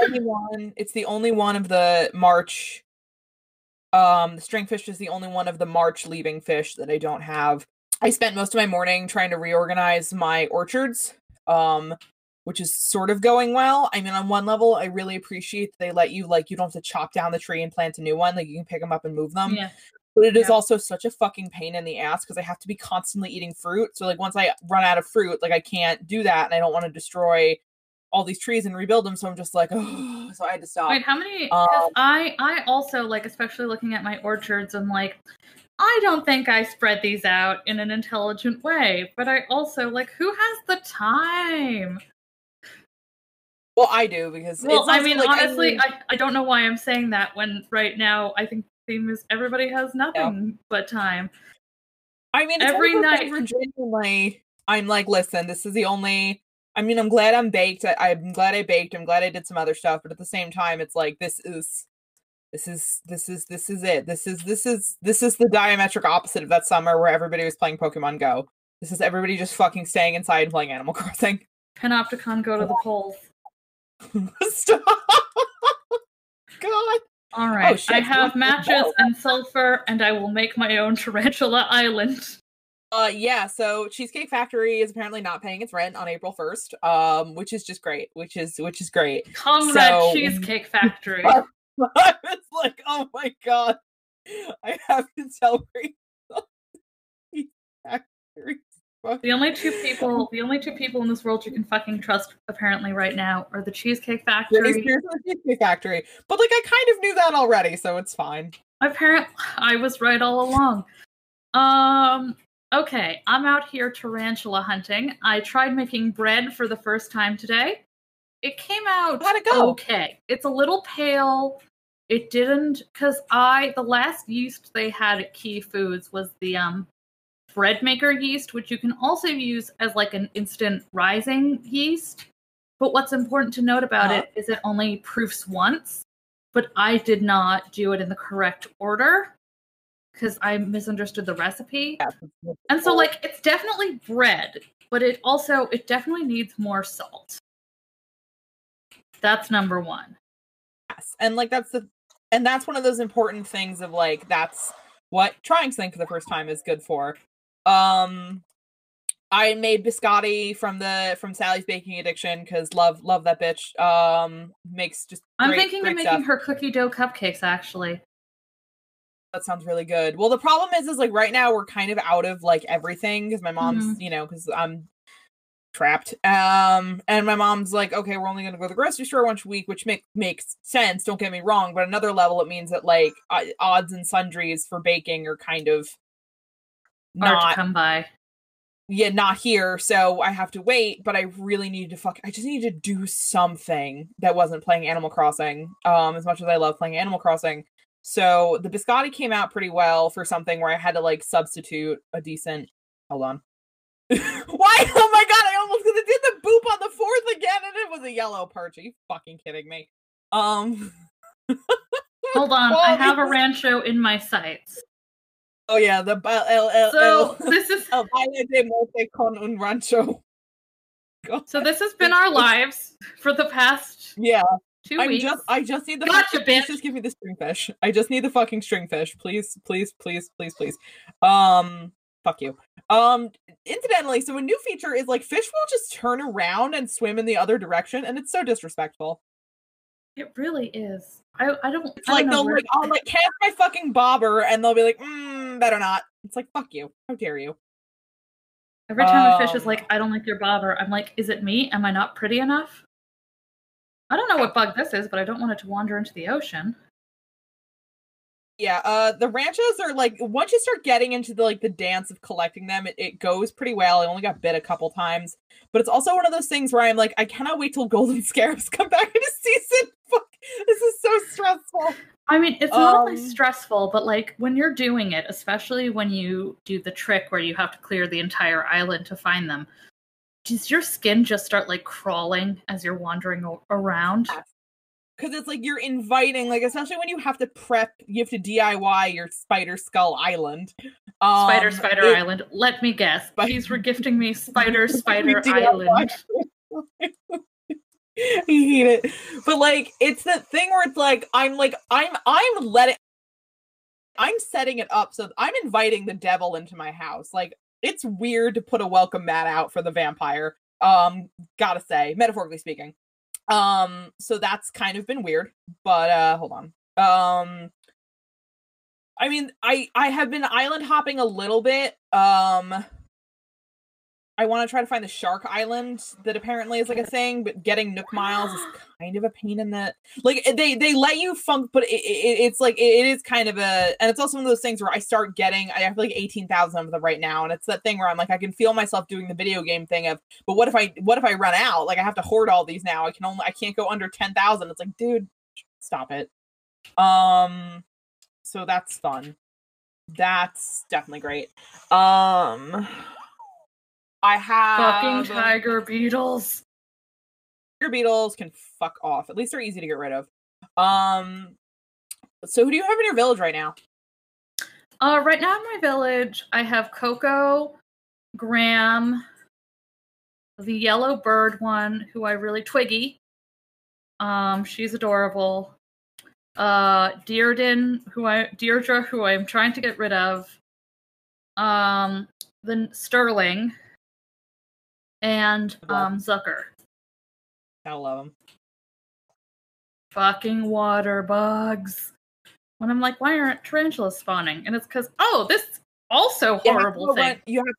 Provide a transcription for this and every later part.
only one. It's the only one of the March. Um, the stringfish is the only one of the March leaving fish that I don't have. I spent most of my morning trying to reorganize my orchards, um, which is sort of going well. I mean, on one level, I really appreciate that they let you like you don't have to chop down the tree and plant a new one. Like you can pick them up and move them. Yeah. But it is Yeah. also such a fucking pain in the ass because I have to be constantly eating fruit. So like once I run out of fruit, like I can't do that, and I don't want to destroy all these trees and rebuild them. So I'm just like, oh, so I had to stop. Wait, how many? Um, I, I also like, especially looking at my orchards, and like, I don't think I spread these out in an intelligent way. But I also like, who has the time? Well, I do because Well, I mean, like, honestly, I, I don't know why I'm saying that when right now I think the theme is everybody has nothing but time. I mean, it's every one of those night- genuinely, I'm like, listen, this is the only. I mean, I'm glad I'm baked. I, I'm glad I baked. I'm glad I did some other stuff, but at the same time, it's like this is, this is, this is, this is it. This is, this is, this is the diametric opposite of that summer where everybody was playing Pokemon Go. This is everybody just fucking staying inside and playing Animal Crossing. Panopticon, go to the polls. Stop. God. All oh, right, Oh, shit, I have look at the matches and sulfur, and I will make my own Tarantula Island. Uh yeah, so Cheesecake Factory is apparently not paying its rent on April 1st, um, which is just great, which is which is great. Comrade So- Cheesecake Factory. I was like, oh my god, I have to celebrate Factory. The only two people, the only two people in this world you can fucking trust, apparently, right now, are the Cheesecake Factory. The Cheesecake Factory. But like I kind of knew that already, so it's fine. Apparently, I was right all along. Um. Okay, I'm out here tarantula hunting. I tried making bread for the first time today. It came out How'd it go? okay. It's a little pale. It didn't because I the last yeast they had at Key Foods was the um bread maker yeast, which you can also use as like an instant rising yeast. But what's important to note about Uh-huh. it is it only proofs once. But I did not do it in the correct order because I misunderstood the recipe. Yeah. And so like it's definitely bread, but it also it definitely needs more salt. That's number 1. Yes. And like that's the and that's one of those important things of like that's what trying something for the first time is good for. Um I made biscotti from the from Sally's Baking Addiction because love love that bitch. Um makes just I'm great- thinking great of making stuff. her cookie dough cupcakes actually. That sounds really good. Well, the problem is, is like right now we're kind of out of like everything because my mom's, you know, because I'm trapped. Um, and my mom's like, okay, we're only gonna go to the grocery store once a week, which make makes sense. Don't get me wrong, but another level, it means that like odds and sundries for baking are kind of Hard not come by. yeah not here so i have to wait but i really need to fuck i just need to do something that wasn't playing animal crossing um as much as i love playing animal crossing so the biscotti came out pretty well for something where i had to like substitute a decent hold on. Why? Oh my god i almost did the boop on the fourth again and it was a yellow perch are you fucking kidding me? Um Hold on, I have a rancho in my sights. oh yeah the el, el, So el, this is el baile de monte con un rancho. God. so this has been our lives for the past yeah 2 I'm weeks. just I just need the Gotcha, fucking- please bitch. just give me the stringfish. I just need the fucking stringfish. Please, please, please, please, please. Um fuck you. Um incidentally, so a new feature is like fish will just turn around and swim in the other direction and it's so disrespectful. It really is. I I don't It's I like don't know they'll where- like I'll like cast my fucking bobber and they'll be like, mm, better not. It's like fuck you. How dare you? Every time a fish is Um, like, I don't like your bobber, I'm like, is it me? Am I not pretty enough? I don't know what bug this is, but I don't want it to wander into the ocean. Yeah, uh the ranchos are like once you start getting into the like the dance of collecting them, it, it goes pretty well. I only got bit a couple times. But it's also one of those things where I'm like, I cannot wait till golden scarabs come back into season. Fuck this is so stressful. I mean, it's not only Um, stressful, but like when you're doing it, especially when you do the trick where you have to clear the entire island to find them, does your skin just start like crawling as you're wandering o- around? Because it's like you're inviting, like especially when you have to prep, you have to DIY your spider skull island. Um, Spider, Spider it- Island. Let me guess. Spi- He's regifting me Spider, Spider Island. I hate it. But like it's that thing where it's like I'm like I'm I'm letting I'm setting it up so I'm inviting the devil into my house. Like it's weird to put a welcome mat out for the vampire. Um, gotta say, metaphorically speaking. Um, so that's kind of been weird. But uh hold on. Um I mean, I I have been island hopping a little bit. Um I want to try to find the Shark Island that apparently is like a thing, but getting Nook Miles is kind of a pain in the like. eh, They they let you funk, but it, it, it's like it, it is kind of a, and it's also one of those things where I start getting. I have like eighteen thousand of them right now, and it's that thing where I'm like, I can feel myself doing the video game thing of, but what if I what if I run out? Like I have to hoard all these now. I can only I can't go under ten thousand. It's like, dude, stop it. Um, so that's fun. That's definitely great. Um. I have Fucking tiger beetles. Tiger beetles can fuck off. At least they're easy to get rid of. Um so who do you have in your village right now? Uh, right now in my village, I have Coco, Graham, the yellow bird one, who I really Twiggy. Um, she's adorable. Uh, Dearden, who I Deirdre, who I'm trying to get rid of. Um, then Sterling, and um Zucker. I love them. Fucking water bugs. When I'm like, why aren't tarantulas spawning? And it's because oh, this also horrible thing. you have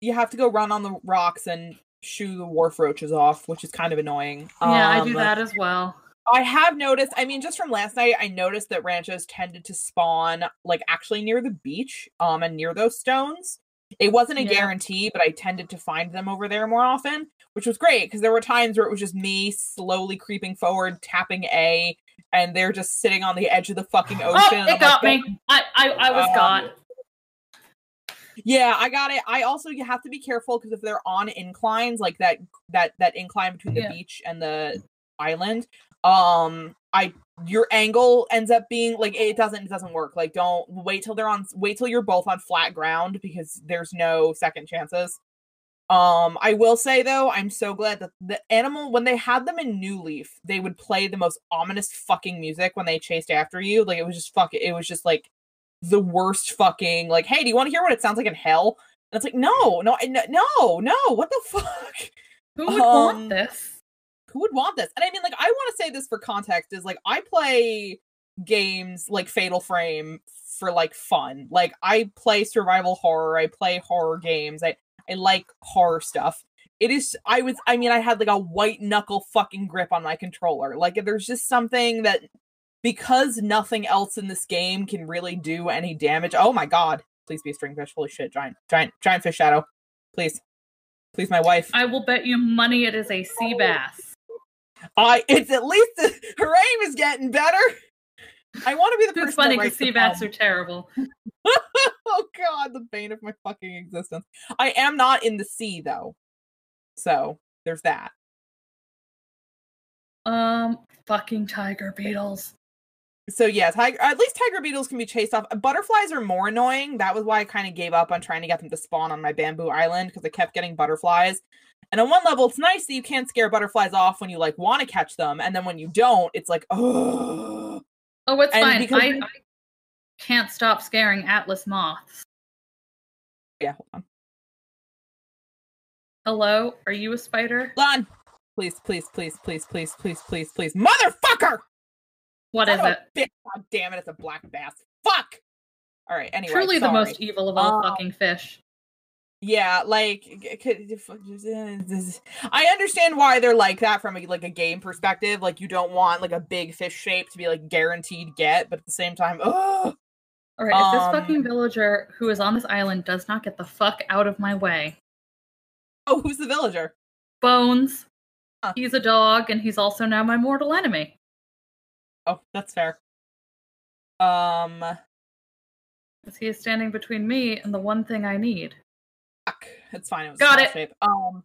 you have to go run on the rocks and shoo the wharf roaches off, which is kind of annoying. Yeah, I do Um, that as well. I have noticed, I mean, just from last night, I noticed that ranchos tended to spawn like actually near the beach, um, and near those stones. It wasn't a Yeah. guarantee, but I tended to find them over there more often, which was great because there were times where it was just me slowly creeping forward, tapping A, and they're just sitting on the edge of the fucking ocean. Oh, it I'm got like, me. I, I, I was Um, got. Yeah, I got it. I also you have to be careful because if they're on inclines like that that that incline between the Yeah. beach and the island, um I your angle ends up being like it doesn't it doesn't work. Like don't wait till they're on wait till you're both on flat ground because there's no second chances. Um I will say though, I'm so glad that the animal when they had them in New Leaf, they would play the most ominous fucking music when they chased after you. Like it was just fuck it was just like the worst fucking like hey do you want to hear what it sounds like in hell and it's like no no no no what the fuck Who would um, want this? Who would want this? And i mean like i want to say this for context is like i play games like fatal frame for like fun. Like i play survival horror i play horror games i i like horror stuff. It is i was i mean i had like a white knuckle fucking grip on my controller. Like there's just something that because nothing else in this game can really do any damage oh my god please be a stringfish holy shit giant giant giant fish shadow. Please please my wife. I will bet you money it is a sea bass. I it's at least her aim is getting better. I want to be the person. It's funny because sea bass are terrible. oh god, the bane of my fucking existence. I am not in the sea though, so there's that. Um, fucking tiger beetles. So yeah, tiger. At least tiger beetles can be chased off. Butterflies are more annoying. That was why I kind of gave up on trying to get them to spawn on my bamboo island because I kept getting butterflies. And on one level, it's nice that you can't scare butterflies off when you like want to catch them, and then when you don't, it's like oh. Oh, it's And fine. because- I, I can't stop scaring Atlas moths. Yeah, hold on. Hello, are you a spider? Lon. Please, please, please, please, please, please, please, please, motherfucker! What is it? bitch. God damn it, it's a black bass. Fuck. All right. Anyway, Truly the most evil of all Um, fucking fish. Yeah, like I understand why they're like that from a, like a game perspective. Like you don't want like a big fish shape to be like guaranteed get, but at the same time, oh, All right, if this um, fucking villager who is on this island does not get the fuck out of my way, oh, who's the villager? Bones. Huh. He's a dog, and he's also now my mortal enemy. Oh, that's fair. Um, Because he is standing between me and the one thing I need. fuck, it's fine. It was Got it. Shape. Um,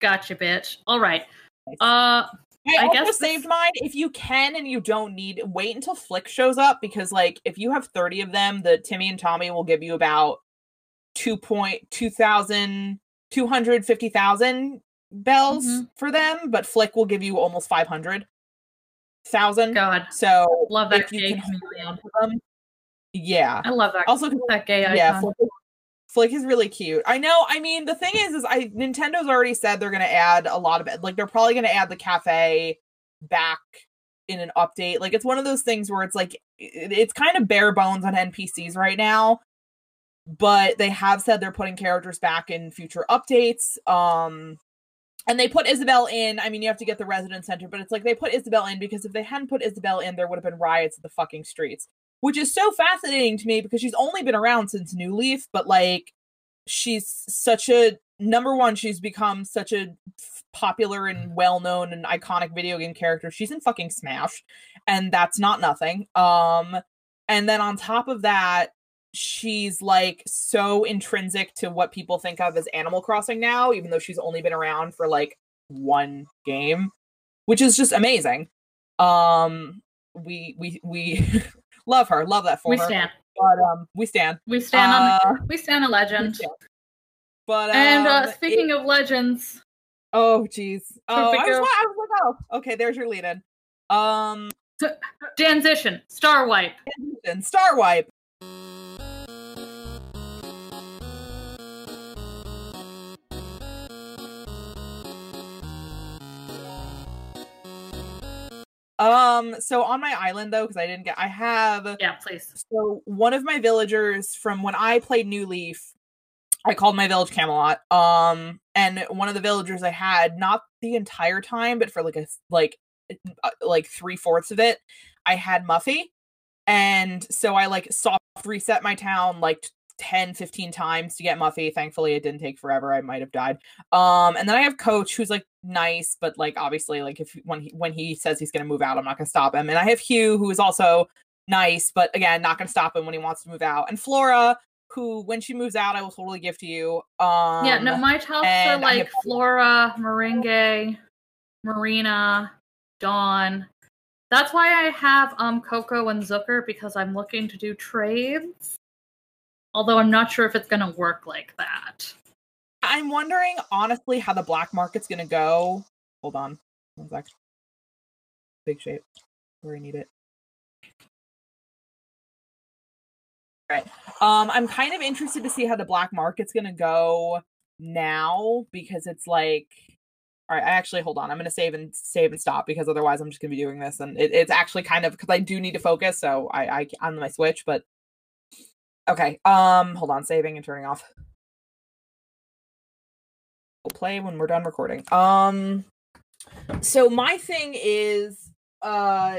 Gotcha, bitch. All right. nice. Uh, I, I guess this- saved mine. If you can and you don't need, wait until Flick shows up because, like, if you have thirty of them, the Timmy and Tommy will give you about two point two thousand two hundred fifty thousand bells Mhm. for them, but Flick will give you almost five hundred thousand. God, So love that if you gay can chameleon. them, yeah. I love that. Also, that gay yeah, icon. Flick, Flick is really cute. I know. I mean, the thing is, is I Nintendo's already said they're going to add a lot of it. Like they're probably going to add the cafe back in an update. Like it's one of those things where it's like it- it's kind of bare bones on NPCs right now. But they have said they're putting characters back in future updates. Um and they put Isabelle in. I mean, you have to get the resident center, but it's like they put Isabelle in because if they hadn't put Isabelle in, there would have been riots in the fucking streets which is so fascinating to me because she's only been around since New Leaf, but like she's such a number one, she's become such a popular and well-known and iconic video game character. She's in fucking Smash, and that's not nothing. Um, and then on top of that, she's like so intrinsic to what people think of as Animal Crossing now, even though she's only been around for like one game, which is just amazing. Um, we we we love her, love that for we her. stand. But um, we stand. We stand on. Uh, We stand a legend. stand. But And uh, um, speaking it- of legends, oh jeez, oh I was, I was like, oh, okay, there's your lead in. Um, Danzition, Star Wipe. and Star Wipe. Um, so on my island though, because I didn't get, I have Yeah, please. so one of my villagers from when I played New Leaf, I called my village Camelot. Um, and one of the villagers I had not the entire time, but for like a like uh, like three fourths of it, I had Muffy, and so I like soft reset my town like. 10 15 times to get muffy thankfully it didn't take forever i might have died um and then i have coach who's like nice but like obviously like if when he when he says he's gonna move out i'm not gonna stop him and i have hugh who is also nice, but again, not gonna stop him when he wants to move out. And Flora, who when she moves out, I will totally give to you. Um yeah, no, my tops are like have- Flora, Merengue, Marina, Dawn. That's why I have um Coco and Zucker because I'm looking to do trades. Although I'm not sure if it's gonna work like that. I'm wondering honestly how the black market's gonna go. Hold on. One sec. Big shape. Where I need it. Right. Um, I'm kind of interested to see how the black market's gonna go now because it's like all right, I actually hold on. I'm gonna save and save and stop because otherwise I'm just gonna be doing this and it, it's actually kind of because I do need to focus, so I I on my switch, but okay. Um hold on, saving and turning off. We'll play when we're done recording. Um so my thing is uh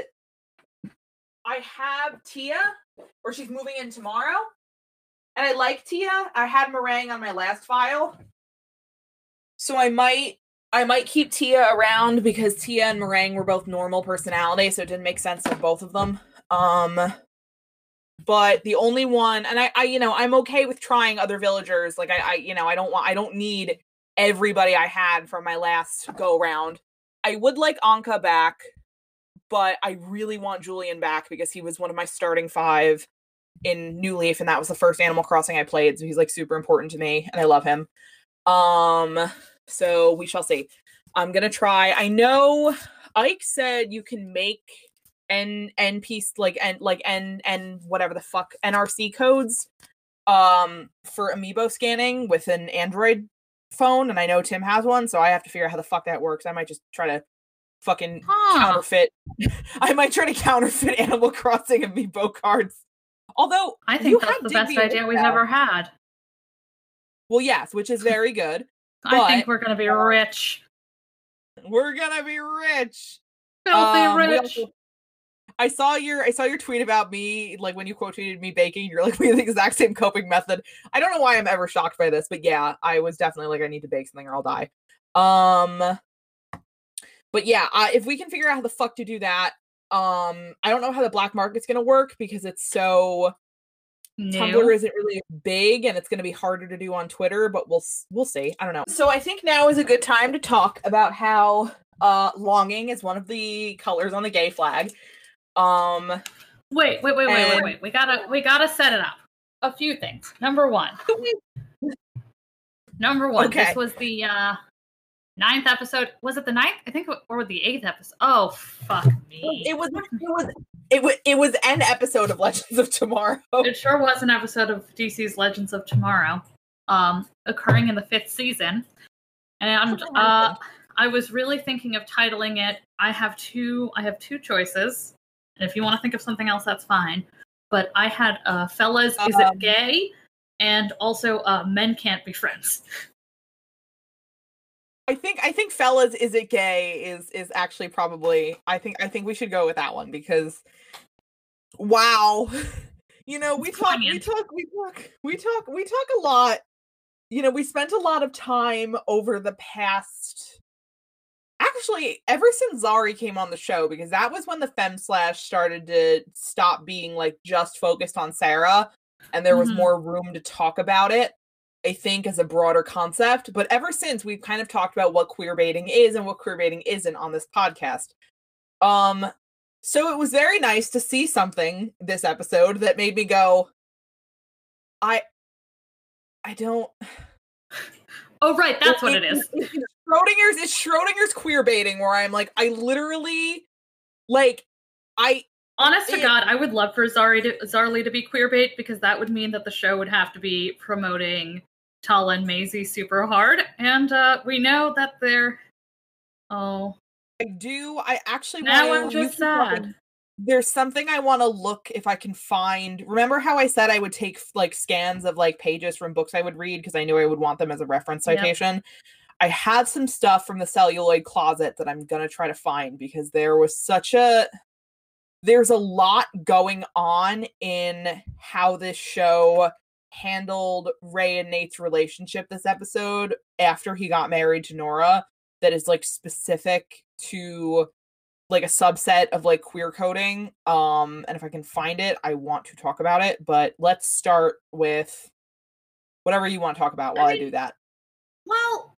I have Tia or she's moving in tomorrow. And I like Tia. I had Merengue on my last file. So I might I might keep Tia around because Tia and Merengue were both normal personality, so it didn't make sense for both of them. Um but the only one and I, I you know, I'm okay with trying other villagers. Like I, I you know, I don't want I don't need everybody I had from my last go round. I would like Ankha back, but I really want Julian back because he was one of my starting five in New Leaf, and that was the first Animal Crossing I played. So he's like super important to me, and I love him. Um, so we shall see. I'm gonna try. I know Ike said you can make N N piece like N like N N whatever the fuck NRC codes um for amiibo scanning with an Android phone, and I know Tim has one, so I have to figure out how the fuck that works. I might just try to fucking Huh. counterfeit. I might try to counterfeit Animal Crossing amiibo cards. Although I think that's the best idea we've ever had. Well, yes, which is very good. I think we're gonna be rich. We're gonna be rich. Filthy Um, rich. also- I saw your I saw your tweet about me, like when you quote tweeted me baking. You're like we have the exact same coping method. I don't know why I'm ever shocked by this, but yeah, I was definitely like I need to bake something or I'll die. Um, but yeah, uh, if we can figure out how the fuck to do that, um, I don't know how the black market's gonna work because it's so Tumblr isn't really big and it's going to be harder to do on Twitter, but we'll we'll see. I don't know. So I think now is a good time to talk about how uh longing is one of the colors on the gay flag. Um Wait, wait, wait, wait, wait, wait. We gotta we gotta set it up. A few things. Number one. Number one. Okay. This was the uh ninth episode. Was it the ninth? I think, or the eighth episode. Oh fuck me! It was. It was. It was. It was an episode of Legends of Tomorrow. It sure was an episode of DC's Legends of Tomorrow, um, occurring in the fifth season, and uh, I was really thinking of titling it. I have two. I have two choices, and if you want to think of something else, that's fine. But I had uh, fellas, is Um, it gay? And also, uh, men can't be friends. I think. I think, fellas, is it gay? Is is actually probably. I think. I think we should go with that one because. Wow, you know we talk. We talk. We talk. We talk. We talk a lot. You know, we spent a lot of time over the past. Actually, ever since Zari came on the show, because that was when the Fem Slash started to stop being like just focused on Sarah, and there was Mhm. more room to talk about it. I think as a broader concept, but ever since we've kind of talked about what queer baiting is and what queer baiting isn't on this podcast. Um, so it was very nice to see something this episode that made me go, I, I don't. Oh, right, that's what it is. Schrodinger's it's Schrodinger's queer baiting where I'm like, I literally, like, I Honest to God, I would love for Zari to, Zarly to be queer bait because that would mean that the show would have to be promoting Tala and Maisie super hard, and uh, we know that they're. Oh, I do. I actually now wanna- I'm just sad. there's something I want to look if I can find. Remember how I said I would take like scans of like pages from books I would read because I knew I would want them as a reference Yep. citation. I have some stuff from the celluloid closet that I'm going to try to find because there was such a there's a lot going on in how this show handled Ray and Nate's relationship this episode after he got married to Nora that is like specific to like a subset of like queer coding um and if i can find it i want to talk about it but let's start with whatever you want to talk about while i, mean- do that Well,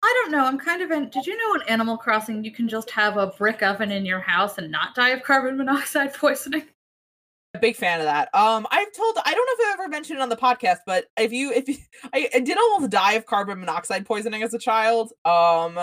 I don't know. I'm kind of in. Did you know in Animal Crossing you can just have a brick oven in your house and not die of carbon monoxide poisoning? a big fan of that um i've told i don't know if i've ever mentioned it on the podcast but if you if you I, I did almost die of carbon monoxide poisoning as a child um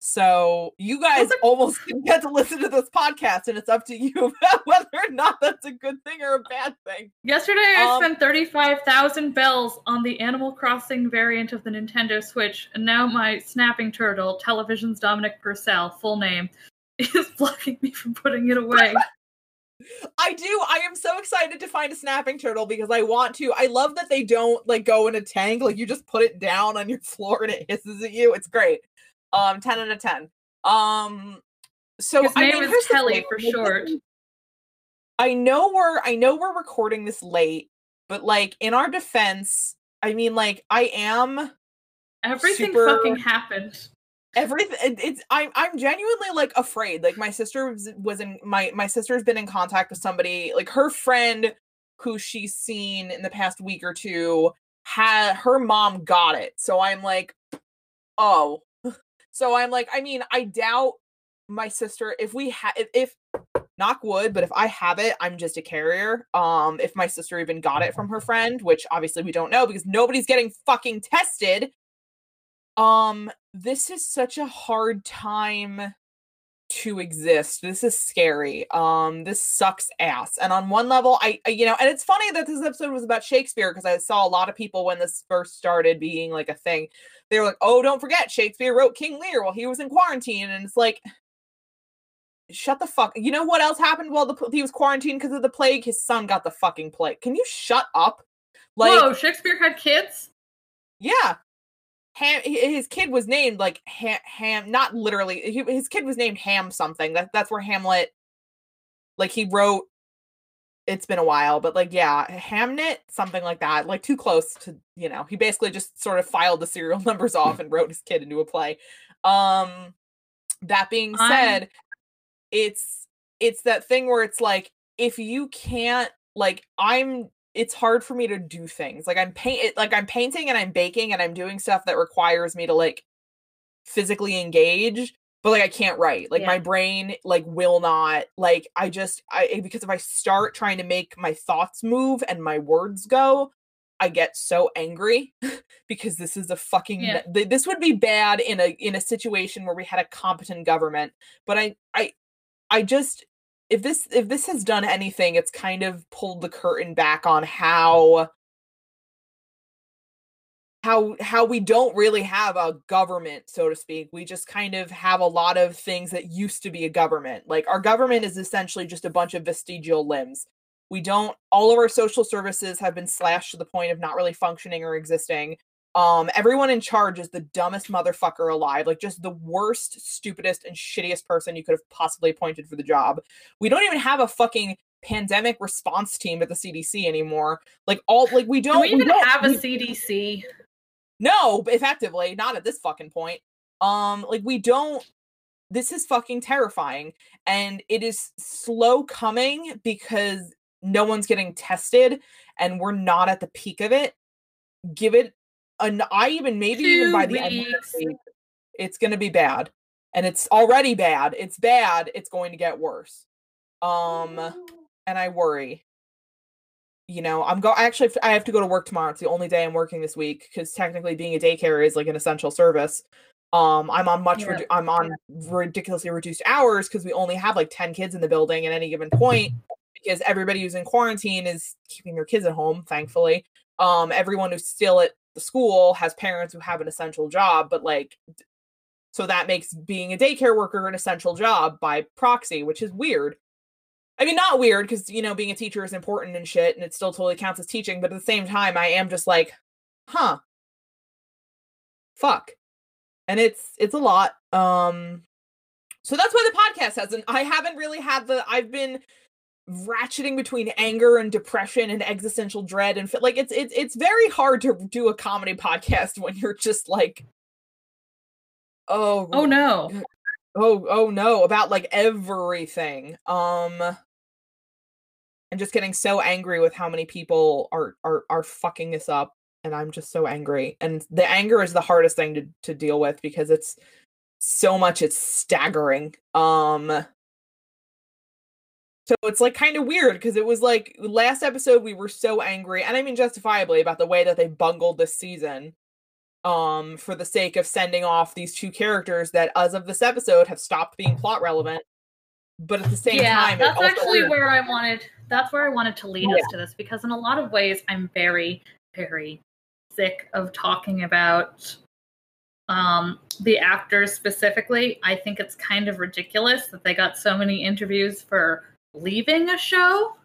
so you guys almost get to listen to this podcast and it's up to you whether or not that's a good thing or a bad thing Yesterday, I Um, spent 35,000 bells on the Animal Crossing variant of the Nintendo Switch, and now my snapping turtle, Television's Dominic Purcell, full name, is blocking me from putting it away. I do. I am so excited to find a snapping turtle because I want to. I love that they don't like go in a tank. Like you just put it down on your floor and it hisses at you. It's great. Um, ten out of ten. Um, so His I name mean, is Kelly for short. I know we're I know we're recording this late, but like in our defense, I mean, like I am Everything super- fucking happened. everything it's i'm i'm genuinely like afraid like my sister was, was in my my sister's been in contact with somebody like her friend who she's seen in the past week or two had her mom got it so i'm like oh so i'm like i mean i doubt my sister if we have if, if knock wood but if i have it i'm just a carrier um if my sister even got it from her friend which obviously we don't know because nobody's getting fucking tested. Um this is such a hard time to exist. This is scary. Um this sucks ass. And on one level I, I you know and it's funny that this episode was about shakespeare because i saw a lot of people when this first started being like a thing they were like oh don't forget shakespeare wrote king lear while he was in quarantine and it's like shut the fuck you know what else happened while the, he was quarantined because of the plague his son got the fucking plague can you shut up like Whoa, Shakespeare had kids? yeah. Ham, his kid was named like Ham, Ham not literally. He, his kid was named Ham something. That that's where Hamlet, like he wrote. It's been a while, but like yeah, Hamnet something like that. Like too close to you know. He basically just sort of filed the serial numbers off and wrote his kid into a play. Um, that being said, it's it's that thing where it's like if you can't like I'm it's hard for me to do things. Like I'm paint like I'm painting and I'm baking and I'm doing stuff that requires me to like physically engage, but like I can't write. Like my brain like will not like I just I eh, because if I start trying to make my thoughts move and my words go, I get so angry because this is a fucking Yeah. th- this would be bad in a in a situation where we had a competent government. But I I I just if this if this has done anything, it's kind of pulled the curtain back on how how how we don't really have a government so to speak. We just kind of have a lot of things that used to be a government. Like our government is essentially just a bunch of vestigial limbs. We don't all of our social services have been slashed to the point of not really functioning or existing. Um everyone in charge is the dumbest motherfucker alive like just the worst stupidest and shittiest person you could have possibly appointed for the job. We don't even have a fucking pandemic response team at the cdc anymore. Like all like we Do don't we even don't- have a we- CDC? No, effectively, not at this fucking point. Um, like we don't. This is fucking terrifying, and it is slow coming because no one's getting tested, and we're not at the peak of it. Give it an. I even maybe even Two by the end of weeks. the week, it's gonna be bad, and it's already bad. It's bad. It's going to get worse. Um, and I worry you know i'm go I actually i have to go to work tomorrow. It's the only day i'm working this week because technically being a daycare is like an essential service. Um i'm on much Yeah. redu- i'm on ridiculously reduced hours because we only have like 10 kids in the building at any given point because everybody who's in quarantine is keeping their kids at home thankfully. Um everyone who's still at the school has parents who have an essential job but like so that makes being a daycare worker an essential job by proxy which is weird I mean, not weird because you know being a teacher is important and shit, and it still totally counts as teaching. But at the same time, I am just like, huh, fuck, and it's it's a lot. Um, so that's why the podcast hasn't. I haven't really had the. I've been ratcheting between anger and depression and existential dread and like it's it's it's very hard to do a comedy podcast when you're just like, oh Oh no. oh oh no about like everything um and just getting so angry with how many people are are are fucking this up and i'm just so angry and the anger is the hardest thing to to deal with because it's so much it's staggering um so it's like kind of weird because it was like last episode we were so angry and i mean justifiably about the way that they bungled this season um for the sake of sending off these two characters that as of this episode have stopped being plot relevant but at the same yeah, time that's actually where I wanted. That's where I wanted to lead Yeah. us to this because in a lot of ways, I'm very, very sick of talking about um, the actors specifically. I think it's kind of ridiculous that they got so many interviews for leaving a show.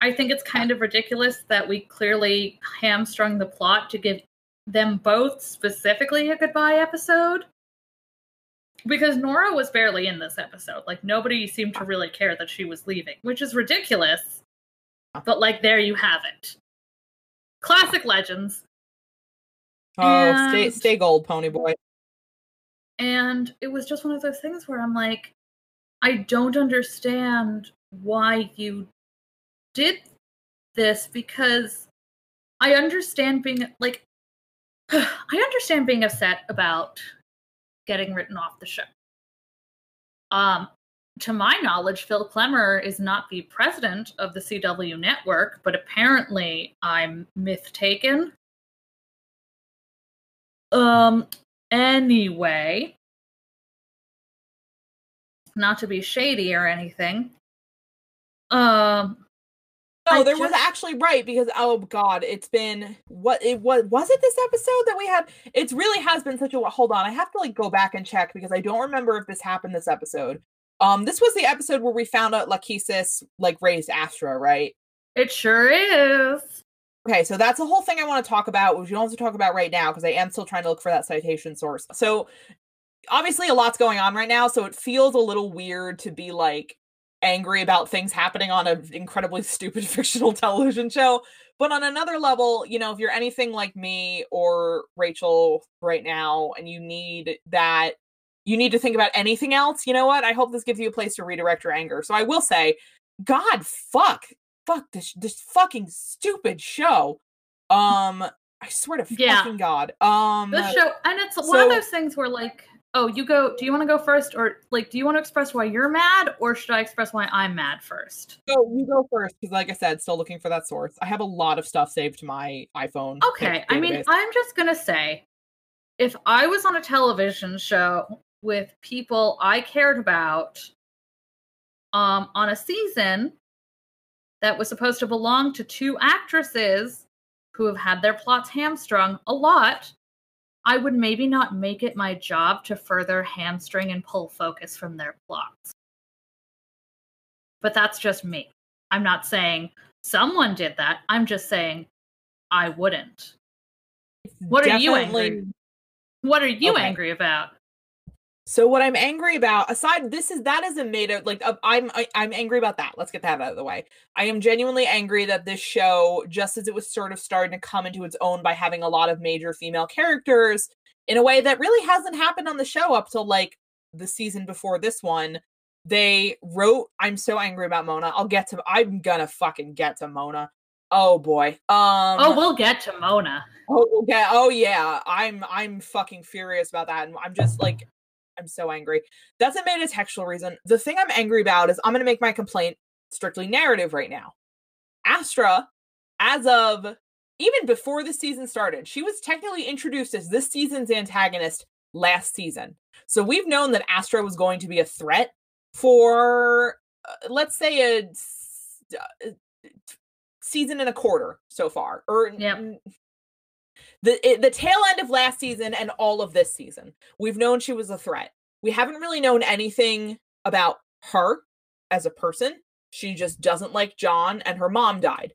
I think it's kind of ridiculous that we clearly hamstrung the plot to give them both specifically a goodbye episode because Nora was barely in this episode. Like nobody seemed to really care that she was leaving, which is ridiculous. But like there you have it. Classic legends. oh stay and- stay gold pony boy And it was just one of those things where I'm like, I don't understand why you did this because I understand being like, I understand being upset about getting written off the show. Um, to my knowledge, Phil Klemmer is not the president of the CW network, but apparently I'm myth taken. Um, anyway, not to be shady or anything. Um, no I there was actually right because oh god it's been what it was was it this episode that we had it really has been such a hold on i have to like go back and check because i don't remember if this happened this episode um this was the episode where we found out lachesis like raised astra right it sure is. Okay, so that's a whole thing I want to talk about, which we don't have to talk about right now because I am still trying to look for that citation source. So obviously a lot's going on right now, so it feels a little weird to be like angry about things happening on an incredibly stupid fictional television show. But on another level, you know, if you're anything like me or Rachel right now and you need that you need to think about anything else, you know what? I hope this gives you a place to redirect your anger. So I will say, God fuck fuck this this fucking stupid show. Um I swear to Yeah. fucking God. Um the show, and it's one of those things where, like, Oh, you go. Do you want to go first, or like, do you want to express why you're mad, or should I express why I'm mad first? So you go first because, like I said, still looking for that source. I have a lot of stuff saved to my iPhone. Okay, I mean, I'm just gonna say, if I was on a television show with people I cared about, um, on a season that was supposed to belong to two actresses who have had their plots hamstrung a lot, I would maybe not make it my job to further hamstring and pull focus from their plots. But that's just me. I'm not saying someone did that. I'm just saying I wouldn't. What are you angry? What are you okay. angry about? So what I'm angry about, aside this is that isn't made of like uh, I'm I, am i am angry about that. Let's get that out of the way. I am genuinely angry that this show, just as it was sort of starting to come into its own by having a lot of major female characters in a way that really hasn't happened on the show up till like the season before this one. They wrote, I'm so angry about Mona. I'll get to I'm gonna fucking get to Mona. Oh boy. Um Oh, we'll get to Mona. Oh, okay. Oh yeah. I'm I'm fucking furious about that. And I'm just like I'm so angry. That's a made textual reason. The thing I'm angry about is I'm going to make my complaint strictly narrative right now. Astra, as of even before the season started, she was technically introduced as this season's antagonist last season. So we've known that Astra was going to be a threat for, uh, let's say, a uh, season and a quarter so far, or yep the the tail end of last season and all of this season, we've known she was a threat. We haven't really known anything about her as a person. She just doesn't like John, and her mom died.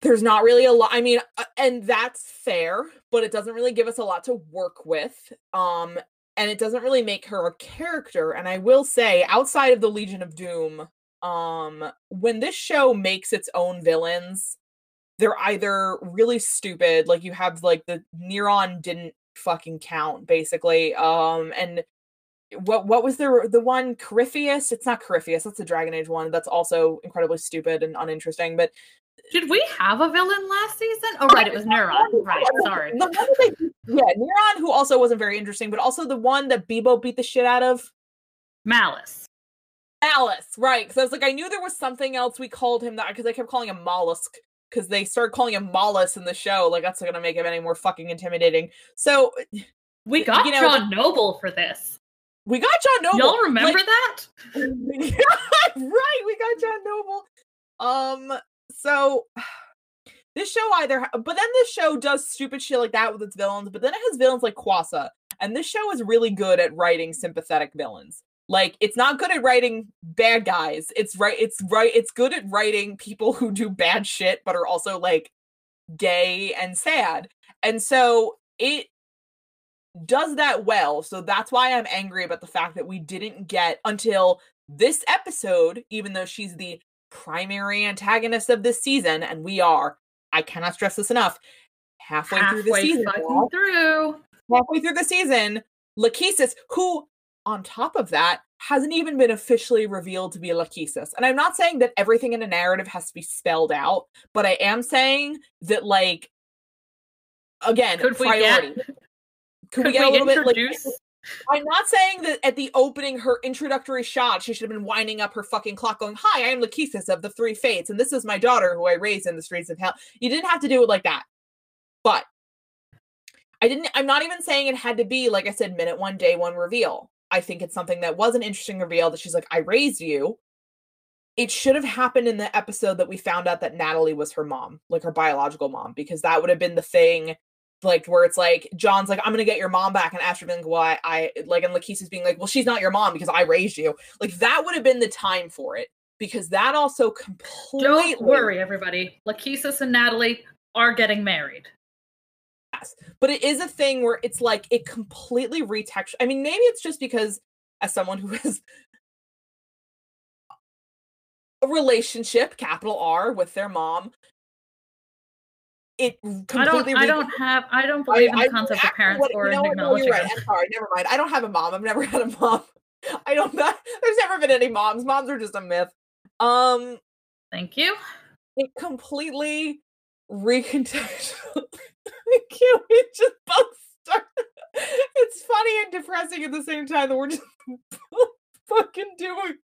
There's not really a lot. I mean, uh, and that's fair, but it doesn't really give us a lot to work with. Um, and it doesn't really make her a character. And I will say, outside of the Legion of Doom, um, when this show makes its own villains, they're either really stupid, like you have like the Neron didn't fucking count basically. Um and what what was the the one Corypheus? It's not Corypheus, that's the Dragon Age one. That's also incredibly stupid and uninteresting, but did we have a villain last season? Oh, right, it was Neron. Right, sorry. yeah, Neron, who also wasn't very interesting, but also the one that Beebo beat the shit out of. Mallus. Mallus, right? Because I was like, I knew there was something else we called him that because I kept calling him Mollusk because they started calling him Mollusk in the show. Like that's not gonna make him any more fucking intimidating. So we got you know, John Noble for this. We got John Noble. Y'all remember like, that? right, we got John Noble. Um, so this show either, but then this show does stupid shit like that with its villains, but then it has villains like Kuasa, and this show is really good at writing sympathetic villains. Like it's not good at writing bad guys. It's right it's right it's good at writing people who do bad shit but are also like gay and sad. And so it does that well. So that's why I'm angry about the fact that we didn't get until this episode even though she's the primary antagonist of this season and we are I cannot stress this enough halfway, halfway through the season. Through. Halfway through the season, Lachesis, who on top of that, hasn't even been officially revealed to be Lachesis. And I'm not saying that everything in a narrative has to be spelled out, but I am saying that, like, again, could priority. We get, could, could we get we a little introduce? bit like? I'm not saying that at the opening, her introductory shot, she should have been winding up her fucking clock, going, "Hi, I am Lachesis of the Three Fates, and this is my daughter who I raised in the streets of hell." You didn't have to do it like that, but I didn't. I'm not even saying it had to be like I said, minute one, day one reveal. I think it's something that was an interesting reveal that she's like, I raised you. It should have happened in the episode that we found out that Natalie was her mom, like her biological mom, because that would have been the thing, like where it's like John's like, I'm gonna get your mom back, and Astra being like, well, I, I like, and Lachesis being like, well, she's not your mom because I raised you. Like that would have been the time for it because that also completely. Don't worry, everybody. Lachesis and Natalie are getting married but it is a thing where it's like it completely retext. I mean, maybe it's just because as someone who has a relationship, capital R, with their mom, it completely. I don't. I don't have. I don't believe I, in the concept I, of parents what, or know, acknowledging. No, right. I'm sorry. Never mind. I don't have a mom. I've never had a mom. I don't. There's never been any moms. Moms are just a myth. Um. Thank you. It completely recontextual. Can we just both start? it's funny and depressing at the same time that we're just fucking doing.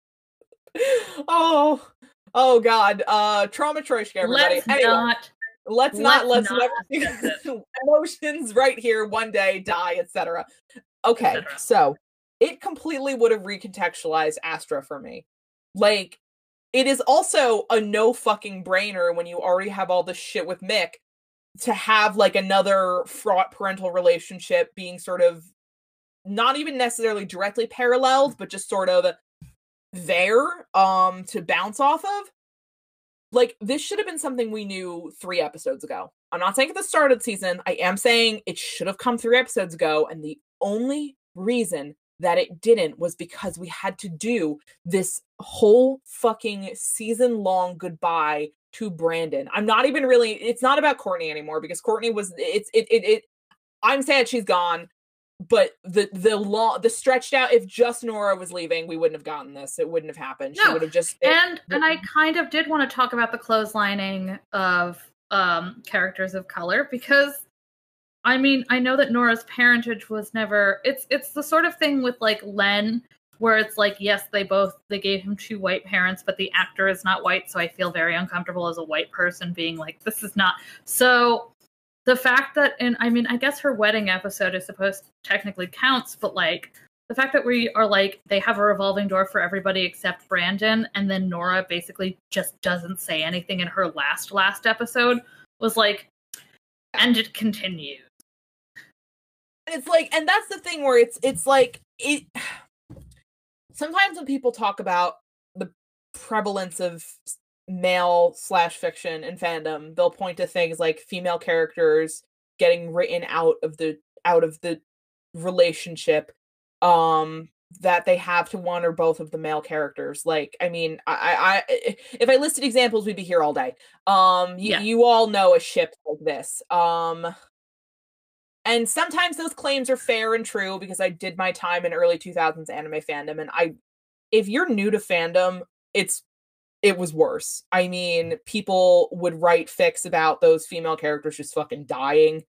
Oh, oh God. Uh, trauma Troishka, everybody. Let's anyway, not. let's not. let's not never emotions right here. One day, die, etc. Okay, cetera. so it completely would have recontextualized Astra for me. Like, it is also a no fucking brainer when you already have all this shit with Mick to have like another fraught parental relationship being sort of not even necessarily directly paralleled, but just sort of there um to bounce off of. Like this should have been something we knew 3 episodes ago. I'm not saying at the start of the season. I am saying it should have come 3 episodes ago and the only reason that it didn't was because we had to do this whole fucking season long goodbye to Brandon. I'm not even really it's not about Courtney anymore because Courtney was it's it it, it I'm sad she's gone, but the the long the stretched out if just Nora was leaving, we wouldn't have gotten this. It wouldn't have happened. She No, would have just it- and and I kind of did want to talk about the clotheslining of um characters of color because I mean I know that Nora's parentage was never it's it's the sort of thing with like Len where it's like yes they both they gave him two white parents but the actor is not white so I feel very uncomfortable as a white person being like this is not so the fact that and I mean I guess her wedding episode is supposed technically counts but like the fact that we are like they have a revolving door for everybody except Brandon, and then Nora basically just doesn't say anything in her last last episode was like, and it continues. It's like and that's the thing where it's it's like it sometimes when people talk about the prevalence of male slash fiction and fandom they'll point to things like female characters getting written out of the out of the relationship um that they have to one or both of the male characters. Like i mean i i, if i listed examples we'd be here all day. Um you, Yeah. you all know a ship like this. Um and sometimes those claims are fair and true because I did my time in early 2000s anime fandom and I if you're new to fandom, it's it was worse. I mean, people would write fics about those female characters just fucking dying.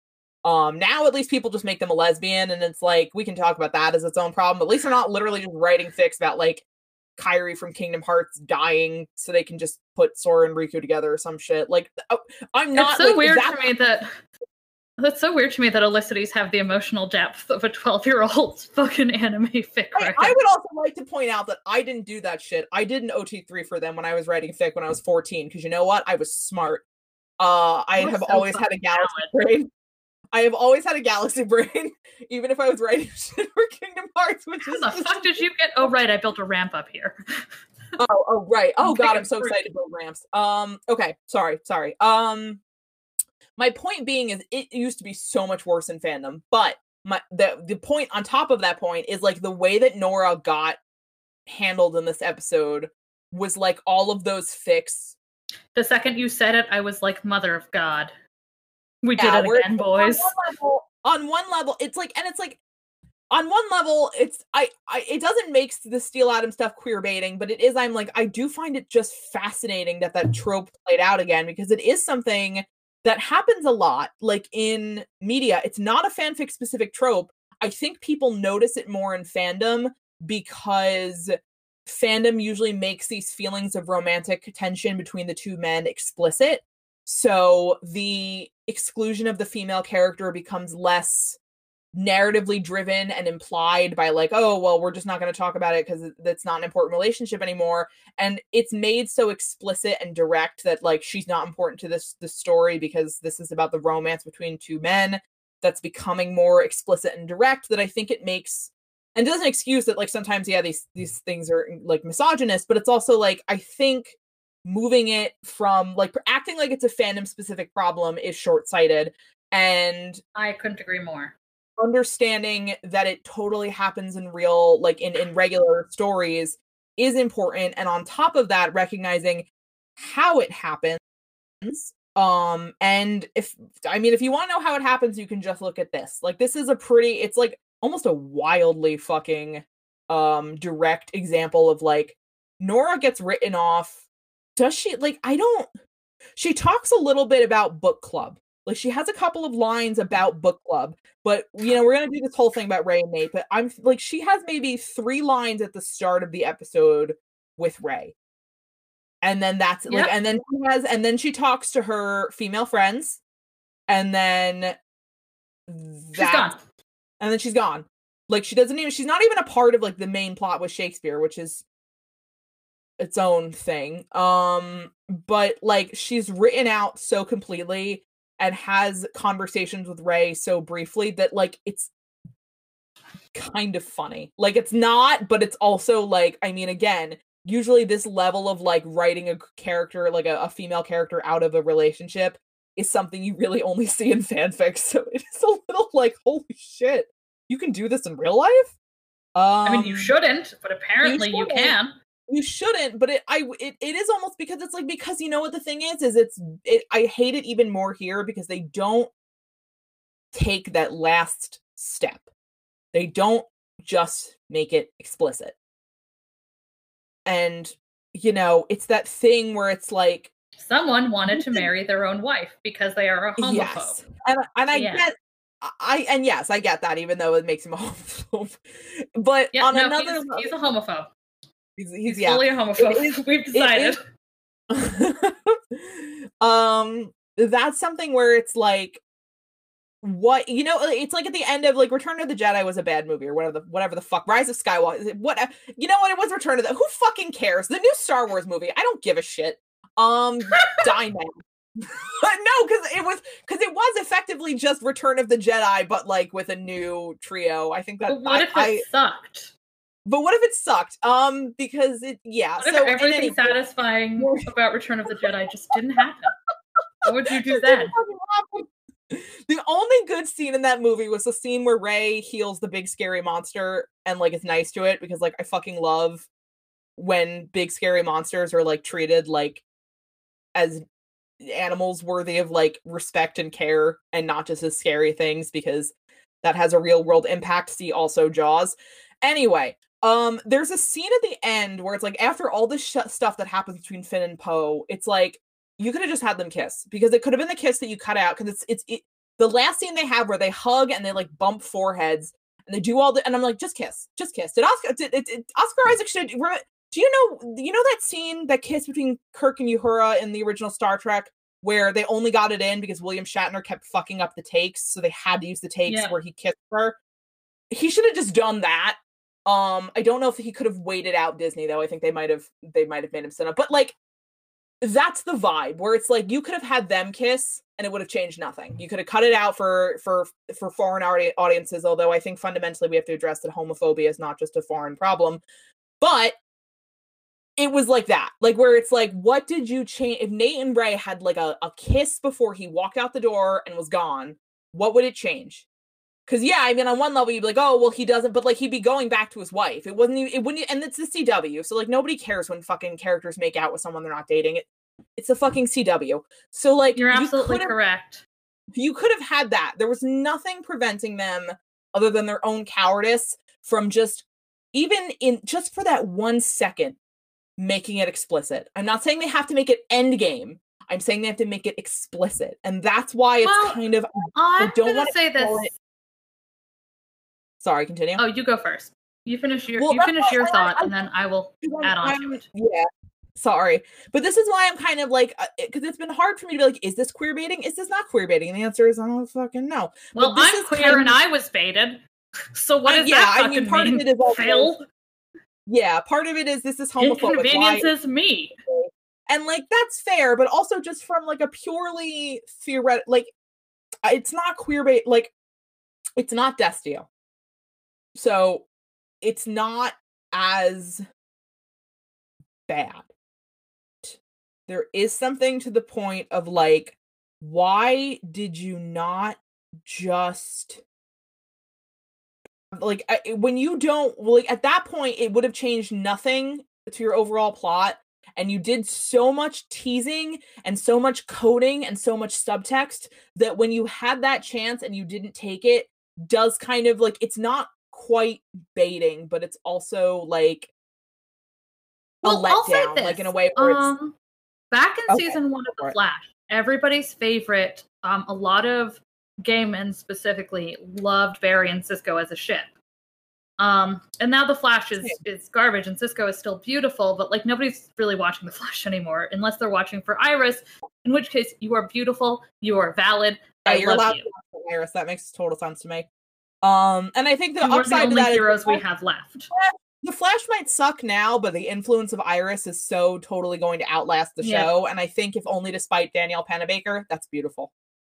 Um now at least people just make them a lesbian and it's like we can talk about that as its own problem. At least they're not literally just writing fics about like Kairi from Kingdom Hearts dying so they can just put Sora and Riku together or some shit. Like uh, I'm not it's so like, weird that- to me that that's so weird to me that Elicities have the emotional depth of a twelve year old fucking anime fic. I. I would also like to point out that I didn't do that shit. I did an OT3 for them when I was writing fic when I was 14, because you know what? I was smart. Uh, I have so always had a galaxy valid. brain. I have always had a galaxy brain, even if I was writing shit for Kingdom Hearts, which How is the fuck did you get? Oh right, I built a ramp up here. oh, oh right. Oh god, I'm so excited to build ramps. Um, okay, sorry, sorry. Um my point being is it used to be so much worse in fandom, but my the the point on top of that point is like the way that Nora got handled in this episode was like all of those fix. The second you said it, I was like, "Mother of God, we Yeah, did it again, boys." On one, level, on one level, it's like, and it's like, on one level, it's I, I it doesn't make the Steel Atom stuff queer baiting, but it is. I'm like, I do find it just fascinating that that trope played out again because it is something that happens a lot, like in media. It's not a fanfic specific trope. I think people notice it more in fandom because fandom usually makes these feelings of romantic tension between the two men explicit. So the exclusion of the female character becomes less narratively driven and implied by like oh well we're just not going to talk about it because that's not an important relationship anymore and it's made so explicit and direct that like she's not important to this the story because this is about the romance between two men that's becoming more explicit and direct that i think it makes and doesn't excuse that like sometimes yeah these these things are like misogynist but it's also like i think moving it from like acting like it's a fandom specific problem is short-sighted and I couldn't agree more. Understanding that it totally happens in real like in in regular stories is important and on top of that recognizing how it happens um and if i mean if you want to know how it happens you can just look at this. Like this is a pretty it's like almost a wildly fucking um direct example of like nora gets written off. Does she like i don't she talks a little bit about book club Like she has a couple of lines about book club, but you know, we're gonna do this whole thing about Ray and Nate, but I'm like she has maybe three lines at the start of the episode with Ray. And then that's Yep. like and then she has and then she talks to her female friends, and then She's that- gone. and then she's gone. Like she doesn't even she's not even a part of like the main plot with Shakespeare, which is its own thing. Um but like she's written out so completely and has conversations with Ray so briefly that like it's kind of funny. Like it's not, but it's also like I mean again, usually this level of like writing a character like a, a female character out of a relationship is something you really only see in fanfic. So it is a little like, holy shit, you can do this in real life. Um, I mean, you shouldn't, but apparently you, shouldn't. can. You shouldn't, but it, I, it, it is almost because it's like because you know what the thing is is it's it. I hate it even more here because they don't take that last step. They don't just make it explicit, and you know it's that thing where it's like Someone wanted to marry their own wife because they are a homophobe. Yes, and and I Yeah. get, I and yes, I get that, even though it makes him a homophobe. But Yeah, on no, another, he's, level, he's a homophobe. He's, He's, he's, yeah. fully a homophobe. is- We've decided. um, that's something where it's like, what you know, it's like at the end of like Return of the Jedi was a bad movie or whatever the whatever the fuck Rise of Skywalker. What you know what it was Return of the Who fucking cares? The new Star Wars movie. I don't give a shit. Um, die now. no, because it was because it was effectively just Return of the Jedi, but like with a new trio. I think that. but what I, if it I- sucked? But what if it sucked? Um, because it yeah. What so everything any satisfying about Return of the Jedi just didn't happen? What would you do then? didn't fucking happen. The only good scene in that movie was the scene where Rey heals the big scary monster and like is nice to it because like I fucking love when big scary monsters are like treated like as animals worthy of like respect and care and not just as scary things because that has a real world impact. See also Jaws. Anyway, um, there's a scene at the end where it's like after all this sh- stuff that happens between Finn and Poe, it's like you could have just had them kiss because it could have been the kiss that you cut out because it's it's it, the last scene they have where they hug and they like bump foreheads and they do all the and I'm like just kiss, just kiss. Did Oscar did, did, did Oscar Isaac should do you know you know that scene that kiss between Kirk and Uhura in the original Star Trek where they only got it in because William Shatner kept fucking up the takes so they had to use the takes Yeah. where he kissed her. He should have just done that. Um, I don't know if he could have waited out Disney though. I think they might have they might have made him sit up. But like that's the vibe where it's like you could have had them kiss and it would have changed nothing. You could have cut it out for for for foreign audiences. Although I think fundamentally we have to address that homophobia is not just a foreign problem, but it was like that, like where it's like, what did you change? If Nate and Ray had like a, a kiss before he walked out the door and was gone, what would it change? Because yeah, I mean, on one level you'd be like, oh well, he doesn't, but like he'd be going back to his wife. It wasn't, even, it wouldn't, and it's the CW, so like nobody cares when fucking characters make out with someone they're not dating. It, it's the fucking CW. So like, You're absolutely could've- correct. you could have had that. There was nothing preventing them other than their own cowardice from just even in just for that one second making it explicit. I'm not saying they have to make it end game. I'm saying they have to make it explicit. And that's why it's Well, kind of I'm don't wanna say this. it- sorry, continue. Oh, you go first. You finish your Well, you finish your I- thought, I- and then I will add on I'm- it. Yeah. Sorry. But this is why I'm kind of like, uh, because it's been hard for me to be like, is this queer baiting? Is this not queer baiting? And the answer is, I don't fucking know. Well, this I'm is queer kind and I was baited. So what is I- yeah, that I mean, part mean? of it is also Phil? Yeah, part of it is this is homophobic. Why, Inconveniences me. and like that's fair, but also just from like a purely theoretical, like uh, it's not queer bait, like it's not Destiel, so it's not as bad. There is something to the point of like, why did you not just like when you don't like at that point it would have changed nothing to your overall plot and you did so much teasing and so much coding and so much subtext that when you had that chance and you didn't take it does kind of like it's not quite baiting but it's also like a Well, letdown like in a way where it's Um, back in Okay, season one of The. Flash, everybody's favorite um, a lot of gay men specifically loved Barry and Cisco as a ship. Um, and now the Flash is is garbage, and Cisco is still beautiful, but like nobody's really watching the Flash anymore unless they're watching for Iris. In which case, you are beautiful, you are valid. Yeah, I you're love allowed you. to watch the Iris. That makes total sense to me. Um, and I think the the upside to only that heroes the we have left. the Flash might suck now, but the influence of Iris is so totally going to outlast the Yeah. show. And I think if only despite Danielle Panabaker, that's beautiful.